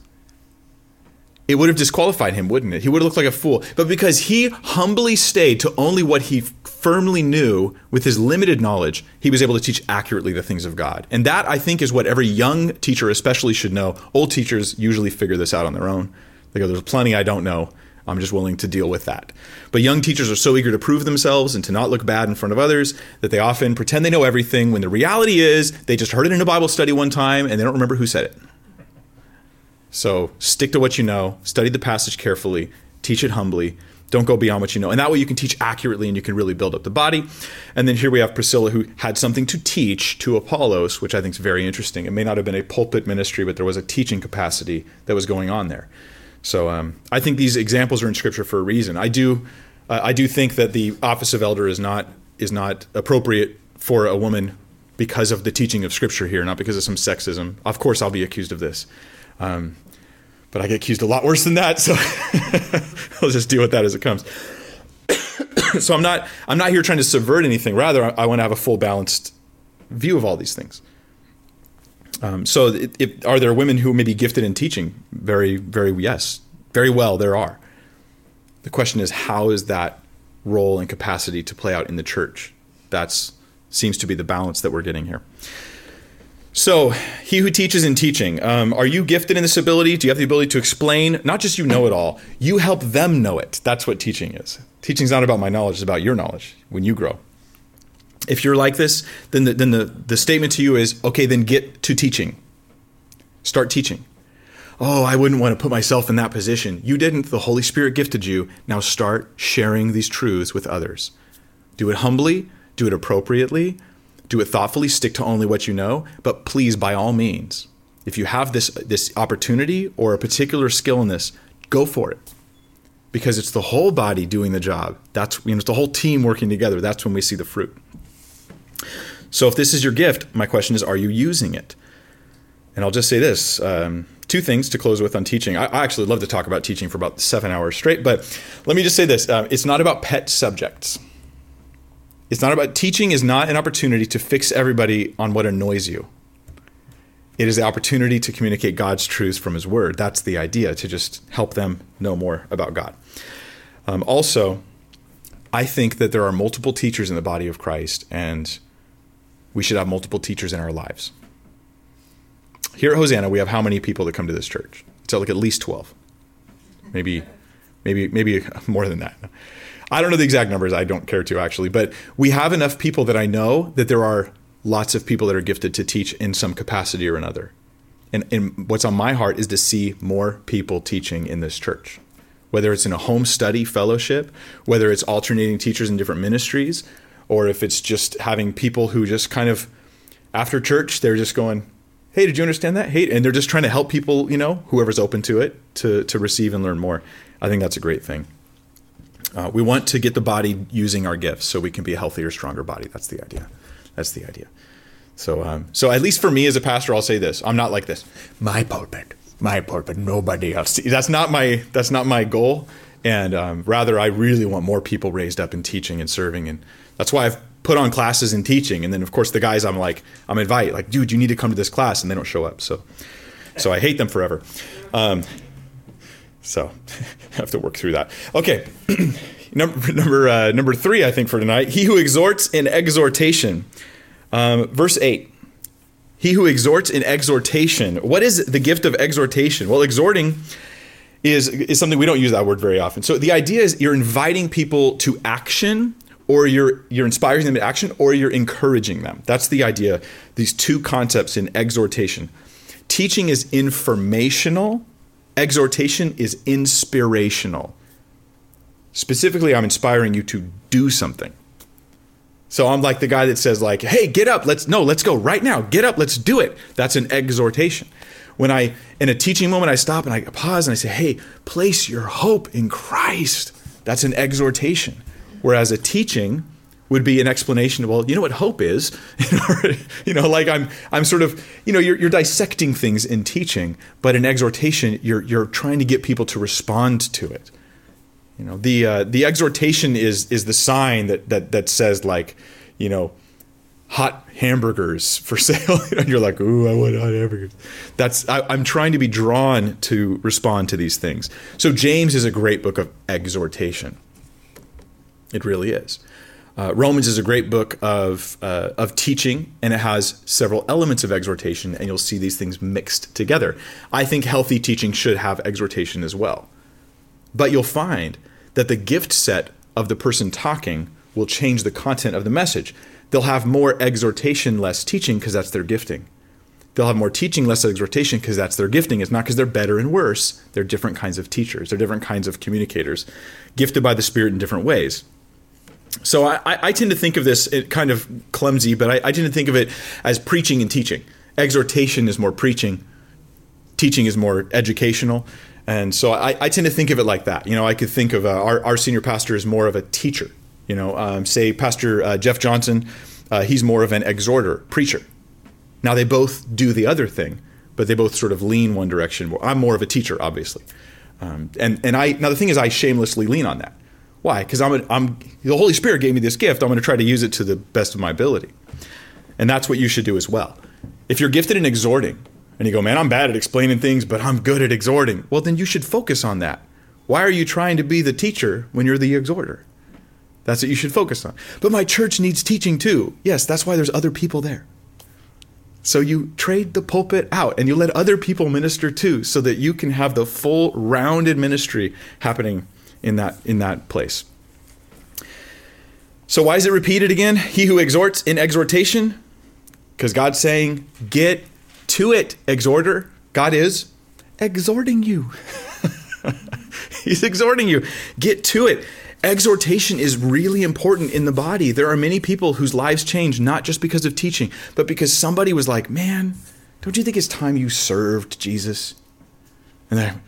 [SPEAKER 1] It would have disqualified him, wouldn't it? He would have looked like a fool. But because he humbly stayed to only what he firmly knew with his limited knowledge, he was able to teach accurately the things of God. And that, I think, is what every young teacher especially should know. Old teachers usually figure this out on their own. They go, There's plenty I don't know. I'm just willing to deal with that. But young teachers are so eager to prove themselves and to not look bad in front of others that they often pretend they know everything when the reality is they just heard it in a Bible study one time and they don't remember who said it. So stick to what you know, study the passage carefully, teach it humbly. Don't go beyond what you know. And that way you can teach accurately and you can really build up the body. And then here we have Priscilla who had something to teach to Apollos, which I think is very interesting. It may not have been a pulpit ministry, but there was a teaching capacity that was going on there. So um, I think these examples are in Scripture for a reason. I do, uh, I do think that the office of elder is not is not appropriate for a woman because of the teaching of Scripture here, not because of some sexism. Of course, I'll be accused of this. Um, but I get accused a lot worse than that. So I'll just deal with that as it comes. so I'm not I'm not here trying to subvert anything. Rather, I, I want to have a full balanced view of all these things. Um, so, it, it, are there women who may be gifted in teaching? Very, very yes, very well. There are. The question is, how is that role and capacity to play out in the church? That's seems to be the balance that we're getting here. So, he who teaches in teaching, um, are you gifted in this ability? Do you have the ability to explain? Not just you know it all, you help them know it. That's what teaching is. Teaching is not about my knowledge, it's about your knowledge when you grow. If you're like this, then the, then the, the statement to you is okay, then get to teaching. Start teaching. Oh, I wouldn't want to put myself in that position. You didn't. The Holy Spirit gifted you. Now start sharing these truths with others. Do it humbly, do it appropriately, do it thoughtfully, stick to only what you know, but please, by all means, if you have this this opportunity or a particular skill in this, go for it. Because it's the whole body doing the job. That's you know, it's the whole team working together. That's when we see the fruit. So if this is your gift, my question is, are you using it? And I'll just say this: um, two things to close with on teaching. I, I, actually love to talk about teaching for about seven hours straight, but let me just say this: uh, it's not about pet subjects. It's not about teaching is not an opportunity to fix everybody on what annoys you. It is the opportunity to communicate God's truths from His Word. That's the idea, to just help them know more about God. Um, also, I think that there are multiple teachers in the body of Christ, and we should have multiple teachers in our lives. Here at Hosanna, we have how many people that come to this church? It's like at least 12. Maybe, maybe, maybe more than that. I don't know the exact numbers. I don't care to actually, but we have enough people that I know that there are lots of people that are gifted to teach in some capacity or another. And, and what's on my heart is to see more people teaching in this church, whether it's in a home study fellowship, whether it's alternating teachers in different ministries, or if it's just having people who just kind of after church they're just going, "Hey, did you understand that?" Hey, and they're just trying to help people, you know, whoever's open to it, to to receive and learn more. I think that's a great thing. Uh, we want to get the body using our gifts so we can be a healthier, stronger body. That's the idea. That's the idea. So, um, so at least for me as a pastor, I'll say this: I'm not like this. My pulpit, my pulpit, nobody else. That's not my. That's not my goal. And um, rather, I really want more people raised up in teaching and serving, and that's why I've put on classes in teaching, and then of course the guys I'm like I'm invite like, dude, you need to come to this class, and they don't show up. So, so I hate them forever. Um, so I have to work through that. Okay, number number uh, number three, I think for tonight, he who exhorts in exhortation, um, verse eight. He who exhorts in exhortation. What is the gift of exhortation? Well, exhorting is is something we don't use that word very often. So the idea is you're inviting people to action or you're you're inspiring them to action or you're encouraging them. That's the idea. These two concepts in exhortation. Teaching is informational, exhortation is inspirational. Specifically, I'm inspiring you to do something. So I'm like the guy that says like, "Hey, get up. Let's no, let's go right now. Get up. Let's do it." That's an exhortation when I, in a teaching moment, I stop and I pause and I say, hey, place your hope in Christ. That's an exhortation. Whereas a teaching would be an explanation well, you know what hope is? you know, like I'm, I'm sort of, you know, you're, you're dissecting things in teaching, but in exhortation, you're, you're trying to get people to respond to it. You know, the, uh, the exhortation is, is the sign that, that, that says like, you know, hot hamburgers for sale. you're like, ooh, I want hot hamburgers. That's I, I'm trying to be drawn to respond to these things. So James is a great book of exhortation. It really is. Uh, Romans is a great book of uh, of teaching, and it has several elements of exhortation, and you'll see these things mixed together. I think healthy teaching should have exhortation as well, but you'll find that the gift set of the person talking will change the content of the message. They'll have more exhortation, less teaching, because that's their gifting. They'll have more teaching, less exhortation, because that's their gifting. It's not because they're better and worse. They're different kinds of teachers. They're different kinds of communicators, gifted by the Spirit in different ways. So I, I tend to think of this kind of clumsy, but I, I tend to think of it as preaching and teaching. Exhortation is more preaching. Teaching is more educational. And so I, I, tend to think of it like that. You know, I could think of uh, our, our senior pastor is more of a teacher. You know, um, say Pastor uh, Jeff Johnson, uh, he's more of an exhorter, preacher. Now they both do the other thing, but they both sort of lean one direction. I'm more of a teacher, obviously, um, and and I now the thing is I shamelessly lean on that. Why? Because I'm, a, I'm the Holy Spirit gave me this gift. I'm going to try to use it to the best of my ability, and that's what you should do as well. If you're gifted in exhorting, and you go, man, I'm bad at explaining things, but I'm good at exhorting. Well, then you should focus on that. Why are you trying to be the teacher when you're the exhorter? That's what you should focus on. But my church needs teaching too. Yes, that's why there's other people there. So you trade the pulpit out and you let other people minister too so that you can have the full rounded ministry happening in that in that place. So why is it repeated again? He who exhorts in exhortation because God's saying, "Get to it, exhorter." God is exhorting you. He's exhorting you. Get to it exhortation is really important in the body. There are many people whose lives change not just because of teaching, but because somebody was like, man, don't you think it's time you served Jesus? And they're,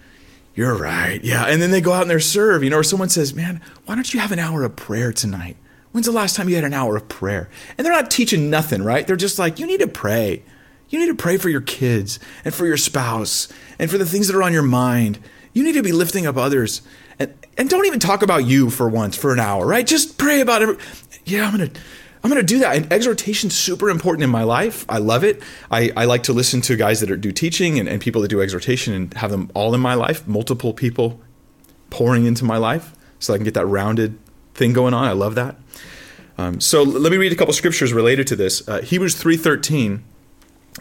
[SPEAKER 1] you're right. Yeah. And then they go out and they serve, you know, or someone says, man, why don't you have an hour of prayer tonight? When's the last time you had an hour of prayer? And they're not teaching nothing, right? They're just like, you need to pray. You need to pray for your kids and for your spouse and for the things that are on your mind. You need to be lifting up others and and don't even talk about you for once for an hour, right? Just pray about it. Yeah, I'm gonna I'm gonna do that. And exhortation's super important in my life. I love it. I, I like to listen to guys that are, do teaching and, and people that do exhortation and have them all in my life, multiple people pouring into my life, so I can get that rounded thing going on. I love that. Um, so let me read a couple scriptures related to this. Uh, Hebrews three thirteen.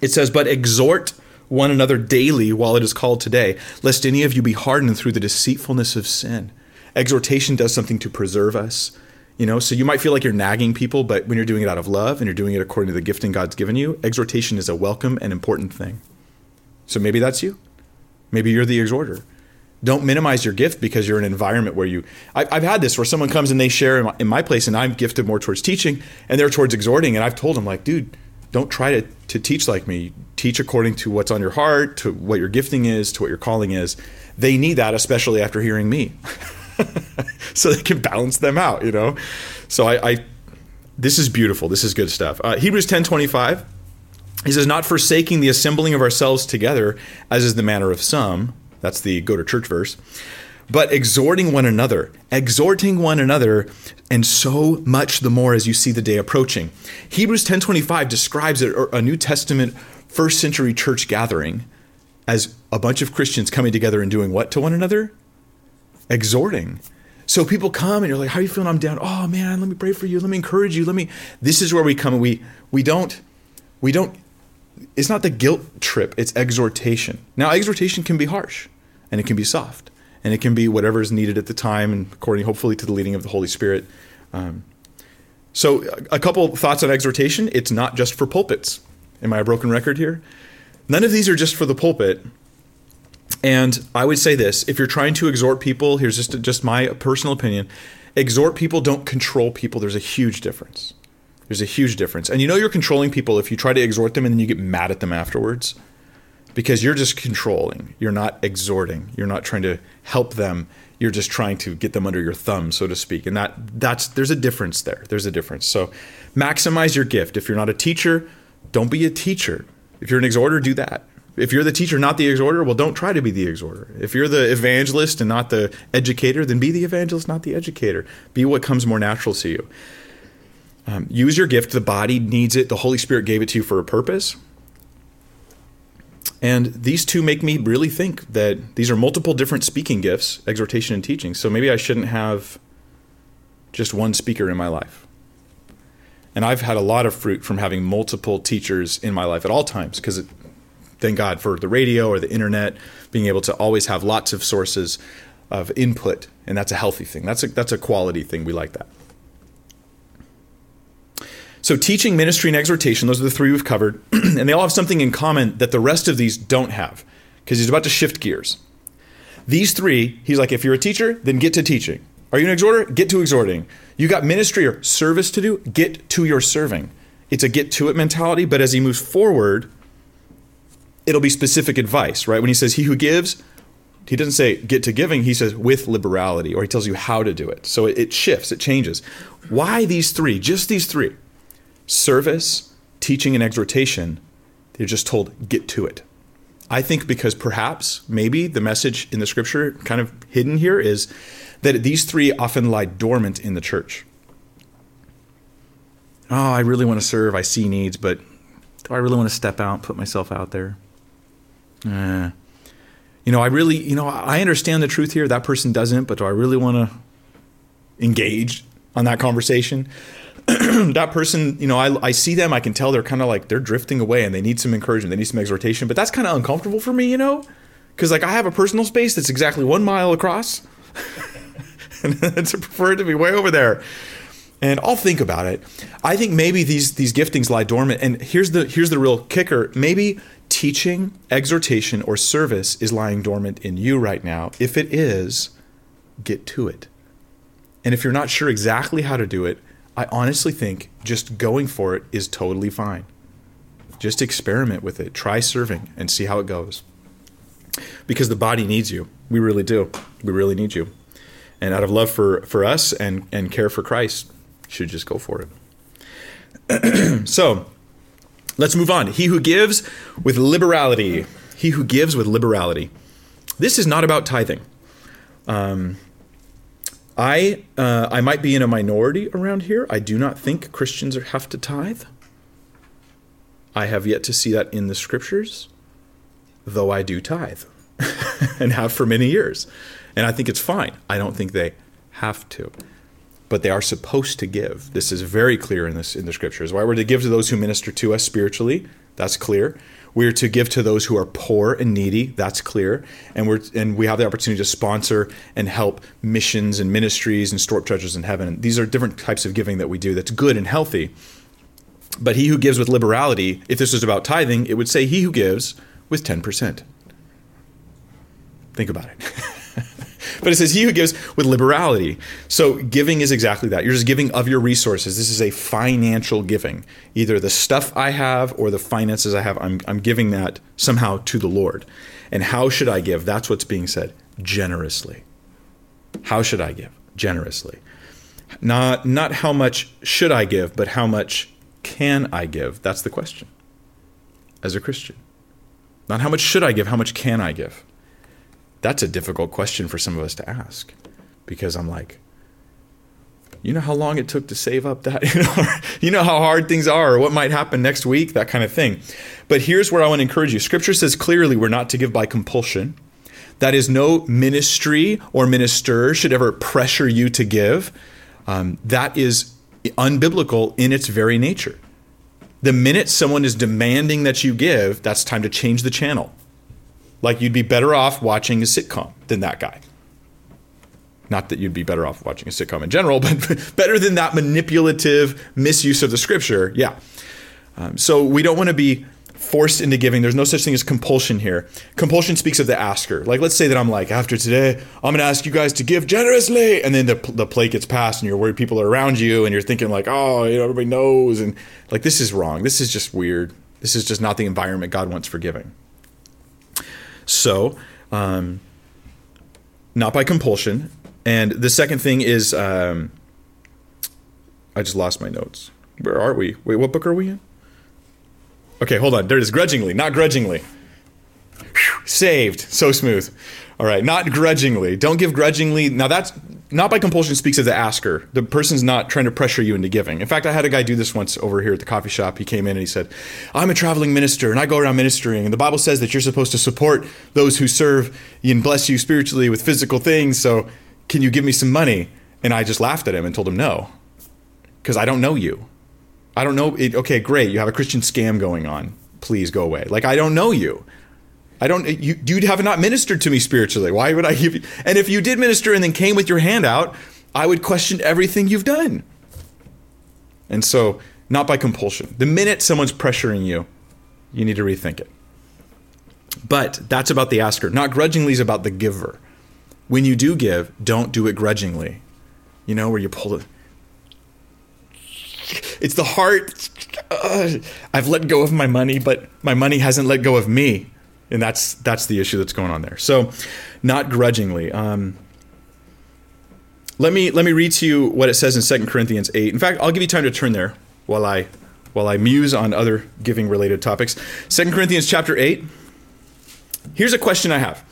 [SPEAKER 1] It says, "But exhort." one another daily while it is called today, lest any of you be hardened through the deceitfulness of sin. Exhortation does something to preserve us. You know, so you might feel like you're nagging people, but when you're doing it out of love and you're doing it according to the gifting God's given you, exhortation is a welcome and important thing. So maybe that's you. Maybe you're the exhorter. Don't minimize your gift because you're in an environment where you. I, have had this where someone comes and they share in my, in my place, and I'm gifted more towards teaching, and they're towards exhorting, and I've told them like, dude, don't try to, to teach like me. Teach according to what's on your heart, to what your gifting is, to what your calling is. They need that, especially after hearing me. so they can balance them out, you know? So I, I this is beautiful. This is good stuff. Uh, Hebrews 10 25. He says, Not forsaking the assembling of ourselves together, as is the manner of some. That's the go to church verse. but exhorting one another, exhorting one another, and so much the more as you see the day approaching. Hebrews 10:25 describes a, a New Testament first century church gathering as a bunch of Christians coming together and doing what to one another? Exhorting. So people come and you're like, "How are you feeling? I'm down. Oh man, let me pray for you. Let me encourage you. Let me." This is where we come and we we don't we don't. It's not the guilt trip. It's exhortation. Now, exhortation can be harsh, and it can be soft, and it can be whatever is needed at the time, and according, hopefully, to the leading of the Holy Spirit. Um, so, a couple thoughts on exhortation. It's not just for pulpits. Am I a broken record here? None of these are just for the pulpit. And I would say this if you're trying to exhort people, here's just, just my personal opinion exhort people, don't control people. There's a huge difference. There's a huge difference. And you know you're controlling people if you try to exhort them and then you get mad at them afterwards because you're just controlling. You're not exhorting. You're not trying to help them. You're just trying to get them under your thumb, so to speak. And that that's there's a difference there. There's a difference. So maximize your gift. If you're not a teacher, don't be a teacher. If you're an exhorter, do that. If you're the teacher, not the exhorter, well, don't try to be the exhorter. If you're the evangelist and not the educator, then be the evangelist, not the educator. Be what comes more natural to you. Um, use your gift. The body needs it. The Holy Spirit gave it to you for a purpose. And these two make me really think that these are multiple different speaking gifts, exhortation and teaching. So maybe I shouldn't have just one speaker in my life. And I've had a lot of fruit from having multiple teachers in my life at all times because thank God for the radio or the internet, being able to always have lots of sources of input. And that's a healthy thing. That's a, that's a quality thing. We like that. So, teaching, ministry, and exhortation, those are the three we've covered. and they all have something in common that the rest of these don't have, because he's about to shift gears. These three, he's like, if you're a teacher, then get to teaching. Are you an exhorter? Get to exhorting. You got ministry or service to do? Get to your serving. It's a get to it mentality, but as he moves forward, it'll be specific advice, right? When he says, He who gives, he doesn't say get to giving, he says with liberality, or he tells you how to do it. So it, shifts, it changes. Why these three? Just these three service, teaching, and exhortation, they're just told, get to it. I think because perhaps, maybe the message in the scripture, kind of hidden here, is that these three often lie dormant in the church. Oh, I really want to serve. I see needs, but do I really want to step out, put myself out there? Eh. You know, I really, you know, I understand the truth here. That person doesn't, but do I really want to engage on that conversation? that person, you know, I, I see them, I can tell they're kind of like they're drifting away and they need some encouragement, they need some exhortation, but that's kind of uncomfortable for me, you know? Because like I have a personal space that's exactly one mile across, and I prefer it to be way over there. And I'll think about it. I think maybe these these giftings lie dormant. And here's the here's the real kicker. Maybe teaching, exhortation, or service is lying dormant in you right now. If it is, get to it. And if you're not sure exactly how to do it, I honestly think just going for it is totally fine. Just experiment with it. Try serving and see how it goes. Because the body needs you. We really do. We really need you. And out of love for, for us and, and care for Christ, should just go for it. so let's move on. He who gives with liberality. He who gives with liberality. This is not about tithing. Um, I uh, I might be in a minority around here. I do not think Christians have to tithe. I have yet to see that in the scriptures, though I do tithe and have for many years. And I think it's fine. I don't think they have to. But they are supposed to give. This is very clear in this in the scriptures. Why we're to give to those who minister to us spiritually, that's clear. We are to give to those who are poor and needy. That's clear. And we're and we have the opportunity to sponsor and help missions and ministries and store up treasures in heaven. these are different types of giving that we do. That's good and healthy. But he who gives with liberality, if this was about tithing, it would say he who gives with ten percent. Think about it. But it says, He who gives with liberality. So giving is exactly that. You're just giving of your resources. This is a financial giving. Either the stuff I have or the finances I have, I'm, I'm giving that somehow to the Lord. And how should I give? That's what's being said generously. How should I give? Generously. Not, not how much should I give, but how much can I give? That's the question as a Christian. Not how much should I give, how much can I give? That's a difficult question for some of us to ask. Because I'm like, you know how long it took to save up that you know, how hard things are or what might happen next week that kind of thing. But here's where i want to encourage you. Scripture says clearly we're not to give by compulsion. That is no ministry or minister should ever pressure you to give. Um, that is unbiblical in its very nature. The minute someone is demanding that you give that's time to change the channel like you'd be better off watching a sitcom than that guy not that you'd be better off watching a sitcom in general, but better than that manipulative misuse of the scripture. Yeah. Um, so we don't want to be forced into giving. There's no such thing as compulsion here. Compulsion speaks of the asker. Like, let's say that I'm like, after today, I'm going to ask you guys to give generously. And then the, the plate gets passed and you're worried people are around you and you're thinking, like, oh, you know, everybody knows. And like, this is wrong. This is just weird. This is just not the environment God wants for giving. So, um, not by compulsion. And the second thing is, um, I just lost my notes. Where are we? Wait, what book are we in? Okay, hold on. There it is. Grudgingly, not grudgingly. Whew, saved. So smooth. All right, not grudgingly. Don't give grudgingly. Now that's not by compulsion speaks of the asker. The person's not trying to pressure you into giving. In fact, I had a guy do this once over here at the coffee shop. He came in and he said, I'm a traveling minister and I go around ministering. And the Bible says that you're supposed to support those who serve and bless you spiritually with physical things. So can you give me some money? And I just laughed at him and told him no, because I don't know you. I don't know. It, okay, great. You have a Christian scam going on. Please go away. Like, I don't know you. I don't, you, you have not ministered to me spiritually. Why would I give you? And if you did minister and then came with your hand out, I would question everything you've done. And so, not by compulsion. The minute someone's pressuring you, you need to rethink it. But that's about the asker. Not grudgingly is about the giver when you do give, don't do it grudgingly. You know, where you pull it. It's the heart. Uh, I've let go of my money, but my money hasn't let go of me, and that's that's the issue that's going on there. So, not grudgingly. Um, let me let me read to you what it says in Second Corinthians eight. In fact, I'll give you time to turn there while I while I muse on other giving related topics. Second Corinthians chapter eight. Here's a question I have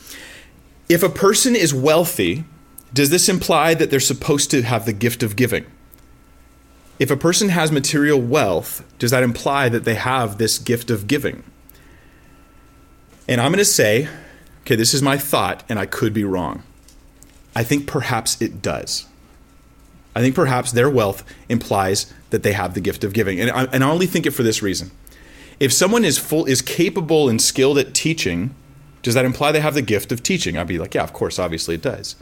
[SPEAKER 1] if a person is wealthy, does this imply that they're supposed to have the gift of giving? If a person has material wealth, does that imply that they have this gift of giving? And I'm going to say, okay, this is my thought, and I could be wrong. I think perhaps it does. I think perhaps their wealth implies that they have the gift of giving. And I, and I only think it for this reason. If someone is full is capable and skilled at teaching, does that imply they have the gift of teaching? I'd be like, yeah, of course, obviously it does.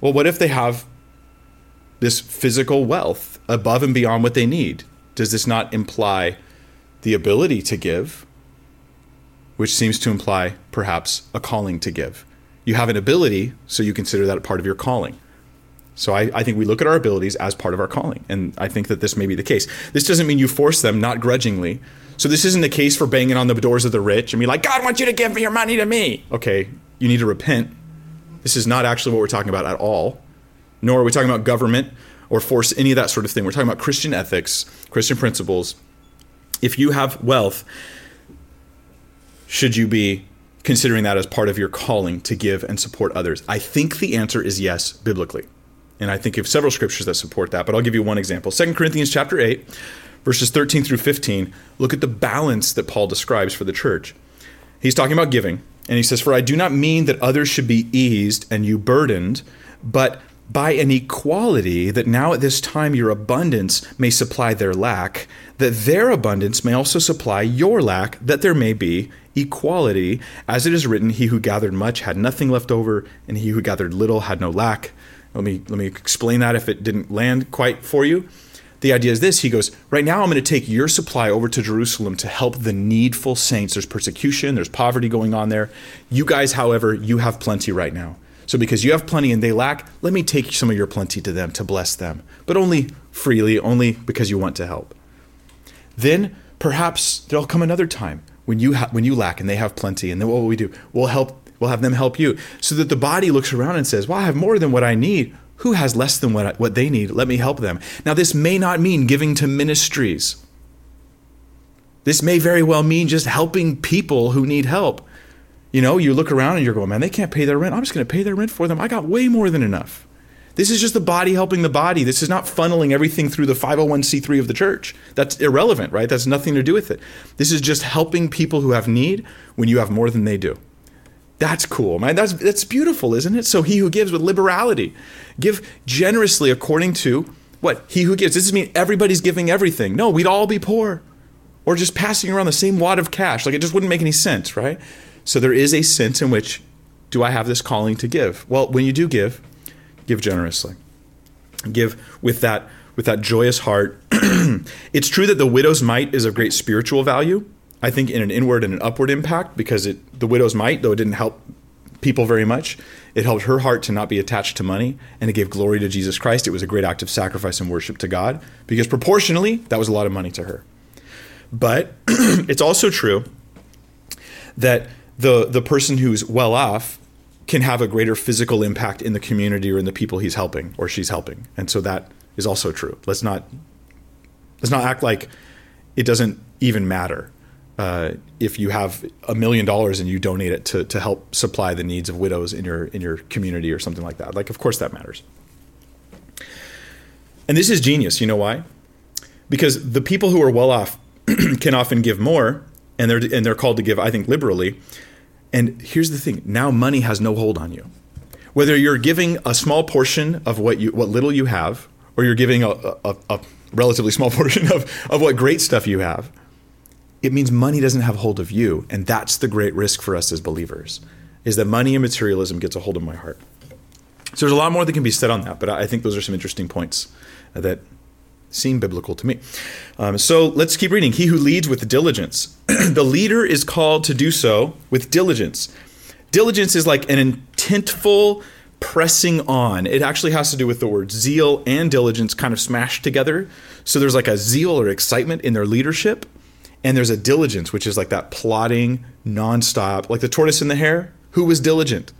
[SPEAKER 1] Well, what if they have this physical wealth above and beyond what they need? Does this not imply the ability to give, which seems to imply perhaps a calling to give? You have an ability, so you consider that a part of your calling. So I, I, think we look at our abilities as part of our calling. And I think that this may be the case. This doesn't mean you force them, not grudgingly, so this isn't the case for banging on the doors of the rich and be like, God wants you to give your money to me. Okay, you need to repent. This is not actually what we're talking about at all. Nor are we talking about government or force any of that sort of thing. We're talking about Christian ethics, Christian principles. If you have wealth, should you be considering that as part of your calling to give and support others? I think the answer is yes, biblically. And I think of several scriptures that support that, but I'll give you one example. 2 Corinthians chapter 8, verses 13 through 15, look at the balance that Paul describes for the church. He's talking about giving, and he says, For I do not mean that others should be eased and you burdened, but by an equality that now at this time your abundance may supply their lack, that their abundance may also supply your lack, that there may be equality. As it is written, He who gathered much had nothing left over, and he who gathered little had no lack. Let me, let me explain that if it didn't land quite for you. The idea is this. He goes right now i'm going to take your supply over to jerusalem to help the needful saints. There's persecution there's poverty going on there. You guys however you have plenty right now. So because you have plenty and they lack let me take some of your plenty to them to bless them but only freely only because you want to help. Then perhaps there'll come another time when you ha- when you lack and they have plenty and then what will we do we'll help we'll have them help you so that the body looks around and says well i have more than what i need who has less than what, what they need? Let me help them. Now, this may not mean giving to ministries. This may very well mean just helping people who need help. You know, you look around and you're going, man, they can't pay their rent. I'm just going to pay their rent for them. I got way more than enough. This is just the body helping the body. This is not funneling everything through the 501c3 of the church. That's irrelevant, right? That's nothing to do with it. This is just helping people who have need when you have more than they do. That's cool, man. That's that's beautiful, isn't it? So he who gives with liberality, give generously according to what he who gives. This doesn't mean everybody's giving everything. No, we'd all be poor, or just passing around the same wad of cash. Like it just wouldn't make any sense, right? So there is a sense in which, do I have this calling to give? Well, when you do give, give generously. Give with that with that joyous heart. it's true that the widow's mite is of great spiritual value. I think in an inward and an upward impact because it the widow's mite, though it didn't help people very much, it helped her heart to not be attached to money and it gave glory to Jesus Christ. It was a great act of sacrifice and worship to God because proportionally that was a lot of money to her. But it's also true that the the person who's well off can have a greater physical impact in the community or in the people he's helping or she's helping. And so that is also true. Let's not let's not act like it doesn't even matter uh, if you have a million dollars and you donate it to, to help supply the needs of widows in your in your community or something like that. Like, of course, that matters. And this is genius. You know why? Because the people who are well off can often give more, and they're and they're called to give, I think, liberally. And here's the thing: now money has no hold on you. Whether you're giving a small portion of what you what little you have, or you're giving a, a, a relatively small portion of, of what great stuff you have it means money doesn't have hold of you. And that's the great risk for us as believers, is that money and materialism gets a hold of my heart. So there's a lot more that can be said on that, but I think those are some interesting points that seem biblical to me. Um, so let's keep reading. He who leads with diligence. the leader is called to do so with diligence. Diligence is like an intentful pressing on. It actually has to do with the words zeal and diligence kind of smashed together. So there's like a zeal or excitement in their leadership and there's a diligence, which is like that plodding, nonstop, like the tortoise and the hare. Who was diligent?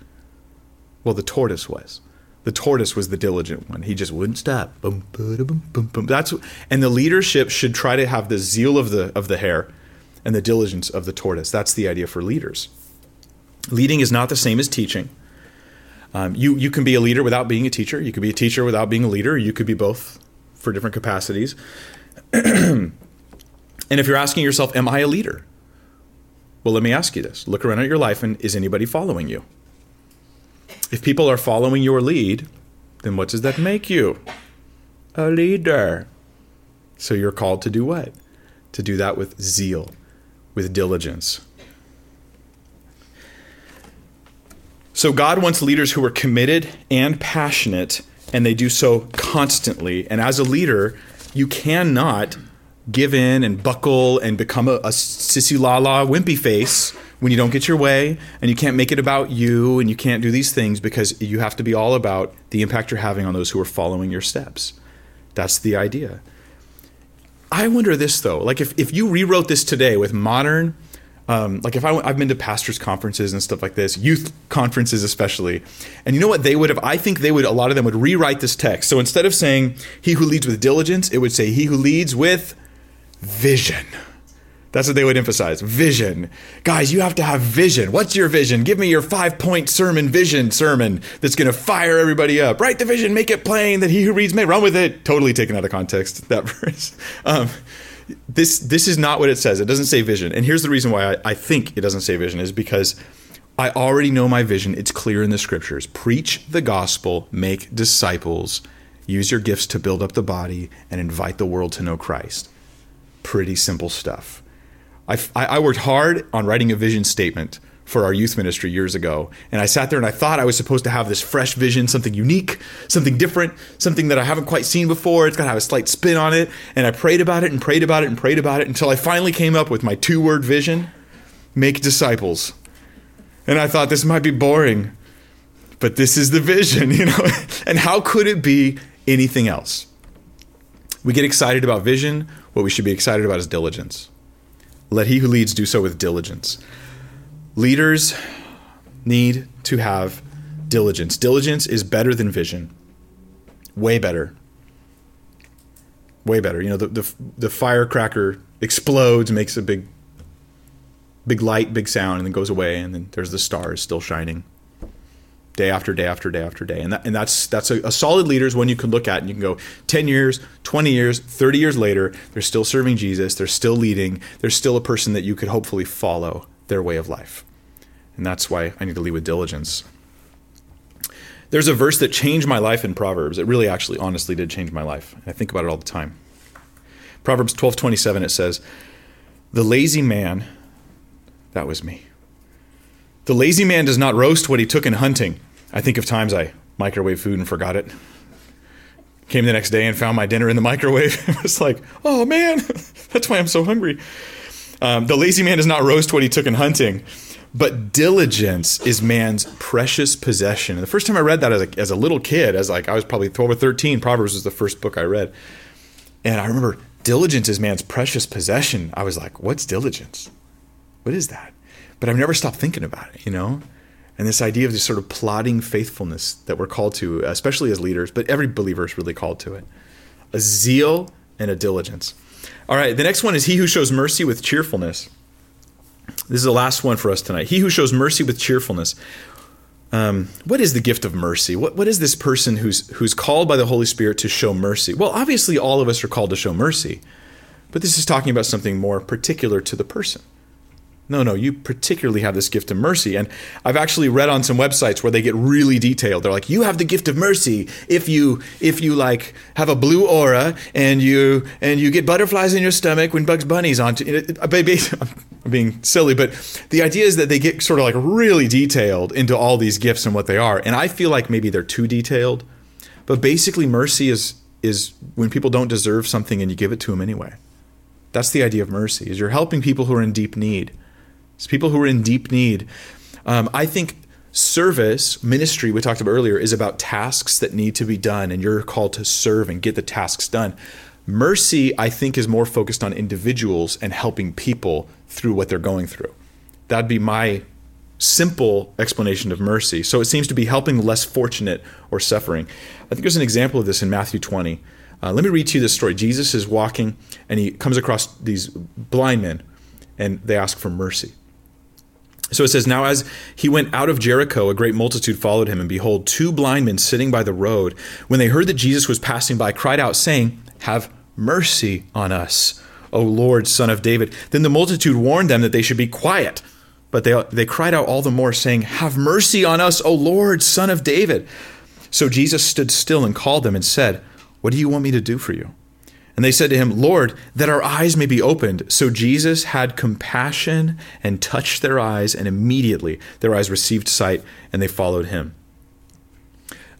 [SPEAKER 1] Well, the tortoise was. The tortoise was the diligent one. He just wouldn't stop. Boom, boom, boom, boom. That's and the leadership should try to have the zeal of the of the hare and the diligence of the tortoise. That's the idea for leaders. Leading is not the same as teaching. Um, you you can be a leader without being a teacher. You could be a teacher without being a leader. You could be both for different capacities. And if you're asking yourself, Am I a leader? Well, let me ask you this look around at your life and is anybody following you? If people are following your lead, then what does that make you? A leader. So you're called to do what? To do that with zeal, with diligence. So God wants leaders who are committed and passionate, and they do so constantly. And as a leader, you cannot give in and buckle and become a, a sissy la la wimpy face when you don't get your way and you can't make it about you and you can't do these things because you have to be all about the impact you're having on those who are following your steps. That's the idea. I wonder this though, like if, if you rewrote this today with modern, um, like if I, I've been to pastors conferences and stuff like this, youth conferences especially, and you know what they would have? I think they would. A lot of them would rewrite this text. So instead of saying "He who leads with diligence," it would say "He who leads with vision. That's what they would emphasize vision. Guys, you have to have vision. What's your vision? Give me your five point sermon vision sermon that's going to fire everybody up. Write the vision, make it plain that he who reads may run with it. Totally taken out of context, that verse. Um, this, this is not what it says. It doesn't say vision. And here's the reason why I, I think it doesn't say vision is because I already know my vision. It's clear in the scriptures. Preach the gospel, make disciples, use your gifts to build up the body, and invite the world to know Christ pretty simple stuff. I, I worked hard on writing a vision statement for our youth ministry years ago. And I sat there and I thought I was supposed to have this fresh vision, something unique, something different, something that I haven't quite seen before. It's got to have a slight spin on it. And I prayed about it and prayed about it and prayed about it until I finally came up with my two word vision make disciples. And I thought this might be boring, but this is the vision, you know? and how could it be anything else? We get excited about vision. What we should be excited about is diligence. Let he who leads do so with diligence. Leaders need to have diligence. Diligence is better than vision. Way better. Way better. You know, the, the, the firecracker explodes, makes a big big light, big sound, and then goes away, and then there's the stars still shining day after day after day after day. And that, and that's that's a, a, solid leader is one you can look at and you can go 10 years, 20 years, 30 years later, they're still serving Jesus, they're still leading, they're still a person that you could hopefully follow their way of life. And that's why I need to lead with diligence. There's a verse that changed my life in Proverbs. It really actually honestly did change my life. I think about it all the time. Proverbs 12:27 it says, "The lazy man that was me. The lazy man does not roast what he took in hunting. I think of times I microwave food and forgot it. Came the next day and found my dinner in the microwave. it was like, oh man, that's why I'm so hungry. Um, the lazy man does not roast what he took in hunting, but diligence is man's precious possession. And the first time I read that as a, as a little kid, as like I was probably 12 or 13, Proverbs was the first book I read. And I remember diligence is man's precious possession. I was like, what's diligence? What is that? But I've never stopped thinking about it, you know? And this idea of this sort of plodding faithfulness that we're called to, especially as leaders, but every believer is really called to it a zeal and a diligence. All right, the next one is he who shows mercy with cheerfulness. This is the last one for us tonight. He who shows mercy with cheerfulness. Um, what is the gift of mercy? What, what is this person who's, who's called by the Holy Spirit to show mercy? Well, obviously, all of us are called to show mercy, but this is talking about something more particular to the person. No, no, you particularly have this gift of mercy. And I've actually read on some websites where they get really detailed. They're like, you have the gift of mercy if you if you like have a blue aura and you and you get butterflies in your stomach when Bugs Bunny's on. I'm being silly, but the idea is that they get sort of like really detailed into all these gifts and what they are. And I feel like maybe they're too detailed. But basically, mercy is is when people don't deserve something and you give it to them anyway. That's the idea of mercy. Is you're helping people who are in deep need it's people who are in deep need. Um, I think service, ministry, we talked about earlier, is about tasks that need to be done, and you're called to serve and get the tasks done. Mercy, I think, is more focused on individuals and helping people through what they're going through. That'd be my simple explanation of mercy. So it seems to be helping the less fortunate or suffering. I think there's an example of this in Matthew 20. Uh, let me read to you this story. Jesus is walking and he comes across these blind men and they ask for mercy. So it says, Now as he went out of Jericho, a great multitude followed him, and behold, two blind men sitting by the road, when they heard that Jesus was passing by, cried out, saying, Have mercy on us, O Lord, son of David. Then the multitude warned them that they should be quiet. But they, they cried out all the more, saying, Have mercy on us, O Lord, son of David. So Jesus stood still and called them and said, What do you want me to do for you? And they said to him, Lord, that our eyes may be opened. So Jesus had compassion and touched their eyes, and immediately their eyes received sight, and they followed him.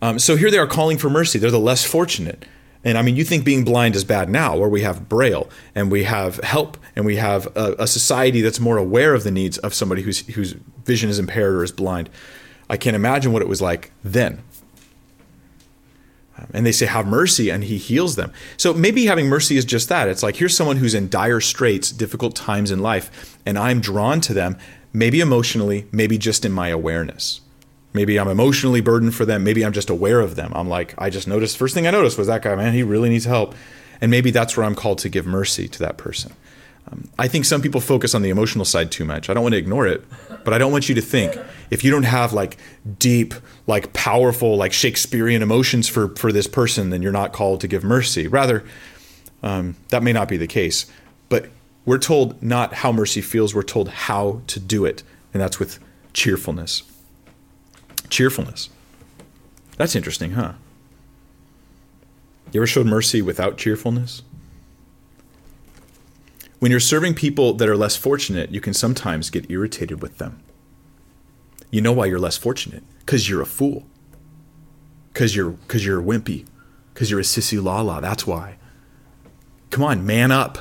[SPEAKER 1] Um, so here they are calling for mercy. They're the less fortunate. And I mean, you think being blind is bad now, where we have Braille and we have help and we have a, a society that's more aware of the needs of somebody whose, whose vision is impaired or is blind. I can't imagine what it was like then Um, and they say, Have mercy, and he heals them. So maybe having mercy is just that. It's like, here's someone who's in dire straits, difficult times in life, and I'm drawn to them, maybe emotionally, maybe just in my awareness. Maybe I'm emotionally burdened for them. Maybe I'm just aware of them. I'm like, I just noticed, first thing I noticed was that guy, man, he really needs help. And maybe that's where I'm called to give mercy to that person. Um, I think some people focus on the emotional side too much. I don't want to ignore it, but I don't want you to think if you don't have like deep, like powerful, like Shakespearean emotions for for this person, then you're not called to give mercy. Rather, um, that may not be the case. But we're told not how mercy feels; we're told how to do it, and that's with cheerfulness. Cheerfulness. That's interesting, huh? You ever showed mercy without cheerfulness? When you're serving people that are less fortunate, you can sometimes get irritated with them. You know why you're less fortunate? Because you're a fool. Because you're because you're wimpy. Because you're a sissy lala. That's why. Come on, man up.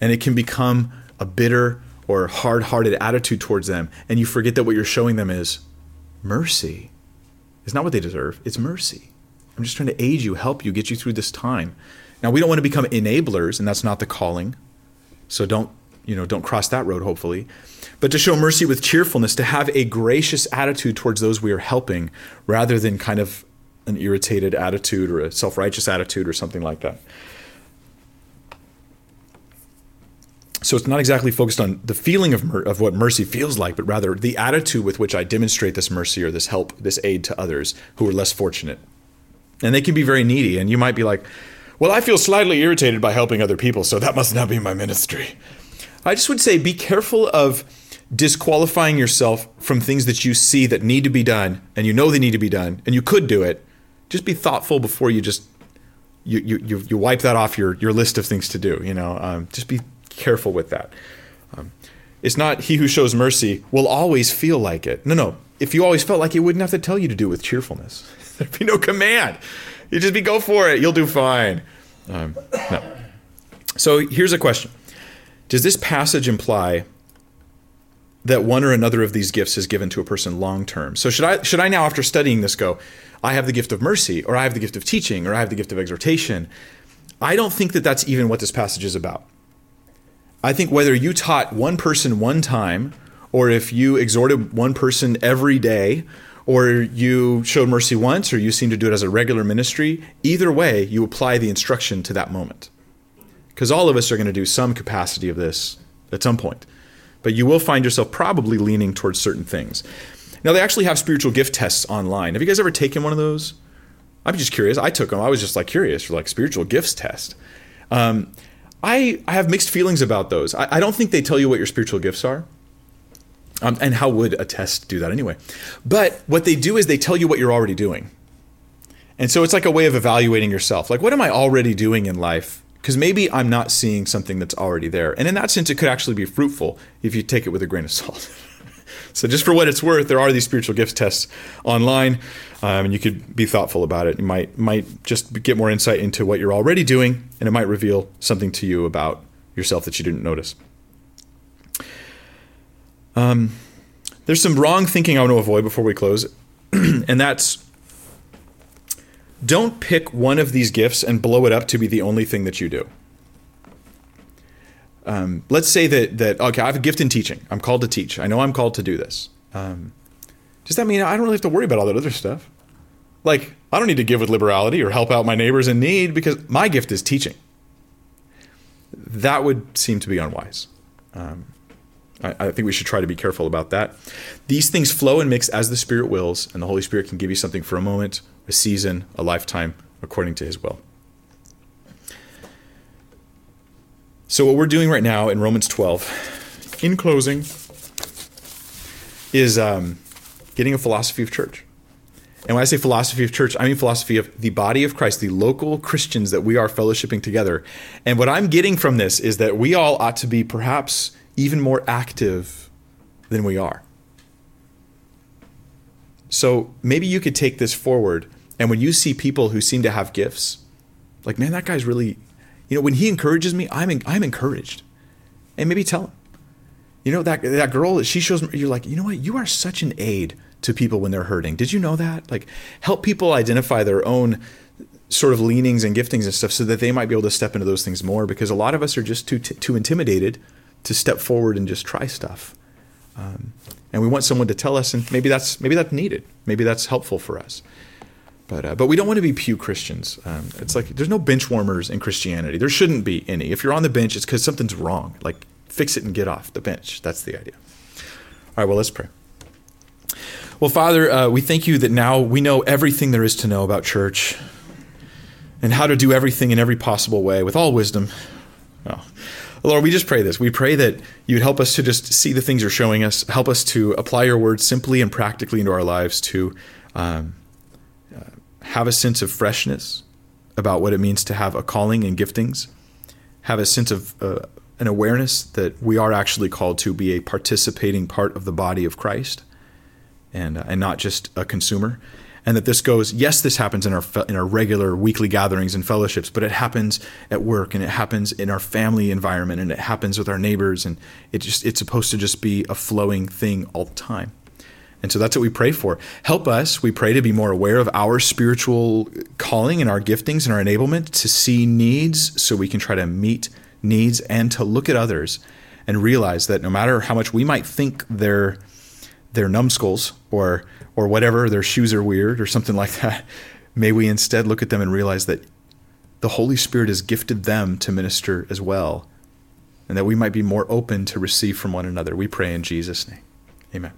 [SPEAKER 1] And it can become a bitter or hard-hearted attitude towards them, and you forget that what you're showing them is mercy. It's not what they deserve. It's mercy. I'm just trying to aid you, help you, get you through this time. Now, we don't want to become enablers, and that's not the calling. So don't, you know, don't cross that road, hopefully. But to show mercy with cheerfulness, to have a gracious attitude towards those we are helping, rather than kind of an irritated attitude or a self righteous attitude or something like that. So it's not exactly focused on the feeling of, mer- of what mercy feels like, but rather the attitude with which I demonstrate this mercy or this help, this aid to others who are less fortunate. And they can be very needy. And you might be like, well, I feel slightly irritated by helping other people, so that must not be my ministry. I just would say be careful of disqualifying yourself from things that you see that need to be done and you know they need to be done and you could do it. Just be thoughtful before you just you you you, wipe that off your your list of things to do. You know, um, just be careful with that. Um, it's not he who shows mercy will always feel like it. No, no. If you always felt like it, wouldn't have to tell you to do it with cheerfulness. There'd be no command. You just be go for it. You'll do fine. Um, no. So here's a question: Does this passage imply that one or another of these gifts is given to a person long term? So should I should I now, after studying this, go? I have the gift of mercy, or I have the gift of teaching, or I have the gift of exhortation. I don't think that that's even what this passage is about. I think whether you taught one person one time, or if you exhorted one person every day, or you showed mercy once, or you seem to do it as a regular ministry, either way, you apply the instruction to that moment. Because all of us are going to do some capacity of this at some point. But you will find yourself probably leaning towards certain things. Now, they actually have spiritual gift tests online. Have you guys ever taken one of those? I'm just curious. I took them. I was just like curious for like spiritual gifts test. Um, I, I have mixed feelings about those. I, I, don't think they tell you what your spiritual gifts are. Um, and how would a test do that anyway? But what they do is they tell you what you're already doing. And so it's like a way of evaluating yourself. Like, what am I already doing in life? Because maybe I'm not seeing something that's already there. And in that sense, it could actually be fruitful if you take it with a grain of salt. So, just for what it's worth, there are these spiritual gifts tests online, um, and you could be thoughtful about it. You might might just get more insight into what you're already doing, and it might reveal something to you about yourself that you didn't notice. Um, there's some wrong thinking I want to avoid before we close, and that's don't pick one of these gifts and blow it up to be the only thing that you do um, let's say that that okay, I have a gift in teaching. I'm called to teach. I know I'm called to do this. Um, does that mean I don't really have to worry about all that other stuff? Like I don't need to give with liberality or help out my neighbors in need because my gift is teaching. That would seem to be unwise. Um, I, I think we should try to be careful about that. These things flow and mix as the Spirit wills, and the Holy Spirit can give you something for a moment, a season, a lifetime, according to His will. So, what we're doing right now in Romans 12, in closing, is um, getting a philosophy of church. And when I say philosophy of church, I mean philosophy of the body of Christ, the local Christians that we are fellowshipping together. And what I'm getting from this is that we all ought to be perhaps even more active than we are. So maybe you could take this forward. And when you see people who seem to have gifts, like, man, that guy's really you know, when he encourages me, I'm I'm encouraged, and maybe tell him. You know that that girl, she shows me. You're like, you know what? You are such an aid to people when they're hurting. Did you know that? Like, help people identify their own sort of leanings and giftings and stuff, so that they might be able to step into those things more. Because a lot of us are just too too intimidated to step forward and just try stuff. Um, and we want someone to tell us, and maybe that's maybe that's needed. Maybe that's helpful for us. But, uh, but we don't want to be pew Christians. Um, it's like there's no bench warmers in Christianity. There shouldn't be any. If you're on the bench, it's because something's wrong. Like fix it and get off the bench. That's the idea. All right, well, let's pray. Well, Father, uh, we thank you that now we know everything there is to know about church and how to do everything in every possible way with all wisdom. Oh. Lord, we just pray this. We pray that you would help us to just see the things you're showing us, help us to apply your words simply and practically into our lives to. Um, have a sense of freshness about what it means to have a calling and giftings, have a sense of uh, an awareness that we are actually called to be a participating part of the body of Christ, and uh, and not just a consumer, and that this goes. Yes, this happens in our in our regular weekly gatherings and fellowships, but it happens at work and it happens in our family environment and it happens with our neighbors, and it just it's supposed to just be a flowing thing all the time. And so that's what we pray for. Help us, we pray, to be more aware of our spiritual calling and our giftings and our enablement to see needs so we can try to meet needs and to look at others and realize that no matter how much we might think they're, they're numbskulls or, or whatever, their shoes are weird or something like that, may we instead look at them and realize that the Holy Spirit has gifted them to minister as well. and that we might be more open to receive from one another. We pray in Jesus' name. Amen.